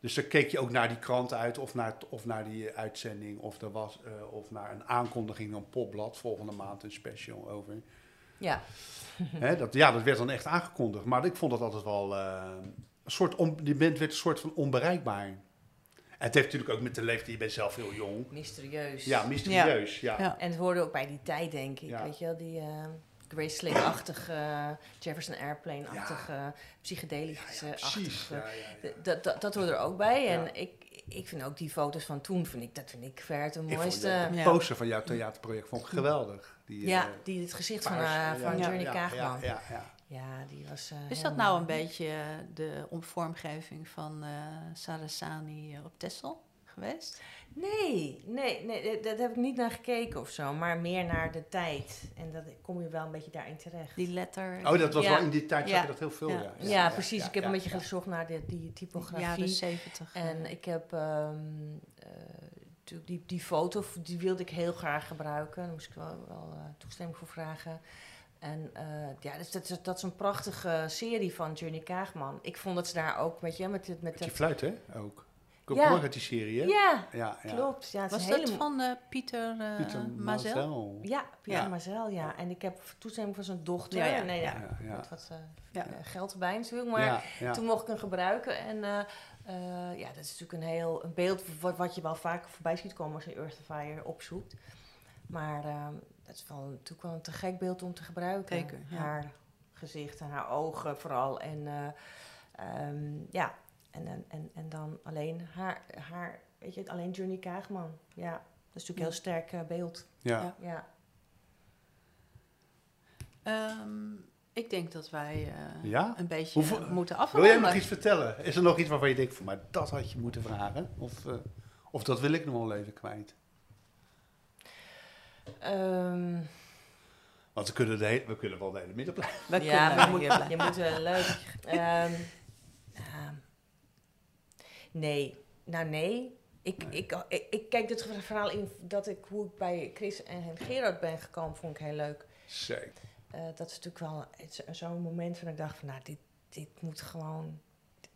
Speaker 1: Dus dan keek je ook naar die krant uit, of naar, of naar die uitzending, of, er was, eh, of naar een aankondiging, een popblad, volgende maand een special over.
Speaker 2: ja.
Speaker 1: Hè, dat, ja, dat werd dan echt aangekondigd. Maar ik vond dat altijd wel eh, een soort, on, die band werd een soort van onbereikbaar. En het heeft natuurlijk ook met de leeftijd, je bent zelf heel jong.
Speaker 2: mysterieus.
Speaker 1: Ja, mysterieus, ja.
Speaker 3: ja.
Speaker 2: En het hoorde ook bij die tijd, denk ik.
Speaker 1: Ja.
Speaker 2: Weet je wel, die eh Grace Slick-achtige, eh, Jefferson Airplane-achtige, psychedelische
Speaker 1: Ja, precies.
Speaker 2: achtige.
Speaker 1: Ja, ja, ja.
Speaker 2: Dat, dat, dat hoort er ook bij. En
Speaker 1: Ja.
Speaker 2: ik, ik vind ook die foto's van toen, vind ik, dat vind ik ver het de mooiste.
Speaker 1: de
Speaker 3: Ja.
Speaker 1: poster van jouw theaterproject vond ik geweldig. Die,
Speaker 2: ja,
Speaker 1: eh,
Speaker 2: die het gezicht van,
Speaker 1: paars,
Speaker 2: eh, van
Speaker 1: ja,
Speaker 2: Journey
Speaker 1: ja,
Speaker 2: Kaagman.
Speaker 1: Ja, ja, ja.
Speaker 2: Ja, die was. eh,
Speaker 3: Is dat nou een beetje de omvormgeving van eh Sarasani op Texel geweest?
Speaker 2: Nee, nee, nee, dat- dat heb ik niet naar gekeken of zo, maar meer naar de tijd. En dat kom je wel een beetje daarin terecht.
Speaker 3: Die letter.
Speaker 1: Oh, dat was
Speaker 2: Ja.
Speaker 1: wel in die tijd, zag
Speaker 3: Ja.
Speaker 1: je dat heel veel,
Speaker 3: Ja.
Speaker 1: ja.
Speaker 2: ja, precies.
Speaker 1: ja,
Speaker 2: ik heb
Speaker 1: ja,
Speaker 2: een beetje
Speaker 1: ja.
Speaker 2: gezocht naar de, die typografie.
Speaker 3: jaren zeventig.
Speaker 2: En ik heb ehm, eh, natuurlijk die, die foto, die wilde ik heel graag gebruiken. Daar moest ik wel, wel eh, toestemming voor vragen. En eh, ja, dus dat, is- dat is een prachtige serie van Journey Kaagman. Ik vond dat ze daar ook, weet je, met, met
Speaker 1: Met die
Speaker 2: dat...
Speaker 1: fluit, hè? Ook. Ook
Speaker 2: Ja.
Speaker 1: uit die serie, hè?
Speaker 2: Ja,
Speaker 1: ja, ja.
Speaker 2: klopt. Ja,
Speaker 3: Was dat
Speaker 2: hele
Speaker 3: van eh, Pieter, eh
Speaker 1: Pieter
Speaker 3: Mazel?
Speaker 1: Mazel.
Speaker 2: Ja, Pieter
Speaker 3: Ja.
Speaker 2: Mazel, ja. En ik heb toestemming van zijn dochter.
Speaker 3: Ja, ja,
Speaker 2: nee, ja.
Speaker 1: Ja, ja.
Speaker 2: Met wat eh,
Speaker 3: Ja.
Speaker 2: geld erbij natuurlijk. Maar
Speaker 1: ja, ja.
Speaker 2: Toen mocht ik hem gebruiken. En eh, eh, ja, dat is natuurlijk een heel een beeld wat, wat je wel vaak voorbij ziet komen als je Earthifier opzoekt. Maar dat is wel, natuurlijk wel een te gek beeld om te gebruiken.
Speaker 3: Zeker, ja.
Speaker 2: Haar gezicht en haar ogen vooral. En eh, ehm, ja, en, en, en, en dan alleen haar, haar, weet je, alleen Journey Kaagman. Ja, dat is natuurlijk een heel sterk eh, beeld.
Speaker 1: ja.
Speaker 2: Ja.
Speaker 3: Ehm, ik denk dat wij eh,
Speaker 1: Ja?
Speaker 3: een beetje
Speaker 1: Hoeveel-
Speaker 3: moeten
Speaker 1: Wil
Speaker 3: afronden.
Speaker 1: jij nog iets vertellen? Is er nog iets waarvan je denkt van, maar dat had je moeten vragen? Of, eh, of dat wil ik nog wel even kwijt?
Speaker 2: Ehm,
Speaker 1: Want we kunnen, de hele, we kunnen wel de hele middag blijven.
Speaker 3: We
Speaker 2: ja, maar je moet, je moet wel leuk. Ehm, [LAUGHS] ehm, nee, nou nee. Ik, ik, ik, ik kijk dit verhaal in dat ik hoe ik bij Chris en Gerard ben gekomen, vond ik heel leuk.
Speaker 1: Zeker.
Speaker 2: Eh, dat is natuurlijk wel zo'n moment van ik dacht van nou, dit, dit moet gewoon.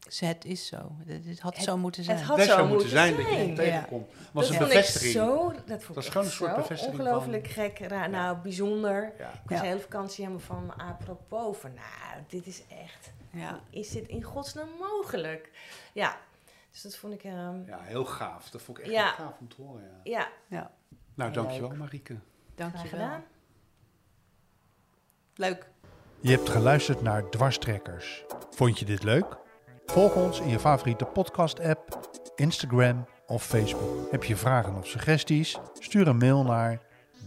Speaker 3: Ze- Het is zo. Het, het had
Speaker 2: Het-
Speaker 3: zo moeten zijn.
Speaker 2: het had
Speaker 1: Best
Speaker 2: zo
Speaker 1: moeten
Speaker 2: moeten
Speaker 1: zijn, dat je het tegenkomt. Was
Speaker 2: dat
Speaker 1: een
Speaker 2: vond
Speaker 1: bevestiging.
Speaker 2: Ik zo, dat vond
Speaker 1: Dat is gewoon een soort bevestiging
Speaker 2: Ongelooflijk gek. ra- Nou, bijzonder.
Speaker 1: Ja.
Speaker 2: Ik was
Speaker 3: Ja.
Speaker 2: de hele vakantie helemaal van me apropos. Van, nou, dit is echt...
Speaker 3: Ja.
Speaker 2: Is dit in godsnaam mogelijk? Ja, dus dat vond ik... ehm,
Speaker 1: ja, heel gaaf. Dat vond ik echt
Speaker 2: Ja.
Speaker 1: heel gaaf om te horen. Ja.
Speaker 2: ja,
Speaker 3: ja,
Speaker 1: Nou,
Speaker 2: Heel
Speaker 1: dankjewel
Speaker 2: leuk.
Speaker 1: Marieke.
Speaker 2: graag
Speaker 3: dankjewel.
Speaker 2: gedaan.
Speaker 3: Leuk.
Speaker 1: Je hebt geluisterd naar Dwarstrekkers. Vond je dit leuk? Volg ons in je favoriete podcast-app, Instagram of Facebook. Heb je vragen of suggesties? Stuur een mail naar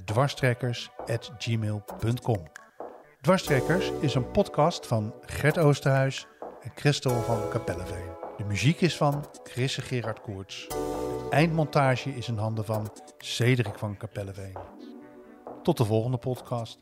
Speaker 1: dwarstrekkers.gmail.com Dwarstrekkers is een podcast van Gert Oosterhuis en Christel van Kapelleveen. De muziek is van Chris Gerard Koerts. Eindmontage is in handen van Cedric van Kapelleveen. Tot de volgende podcast.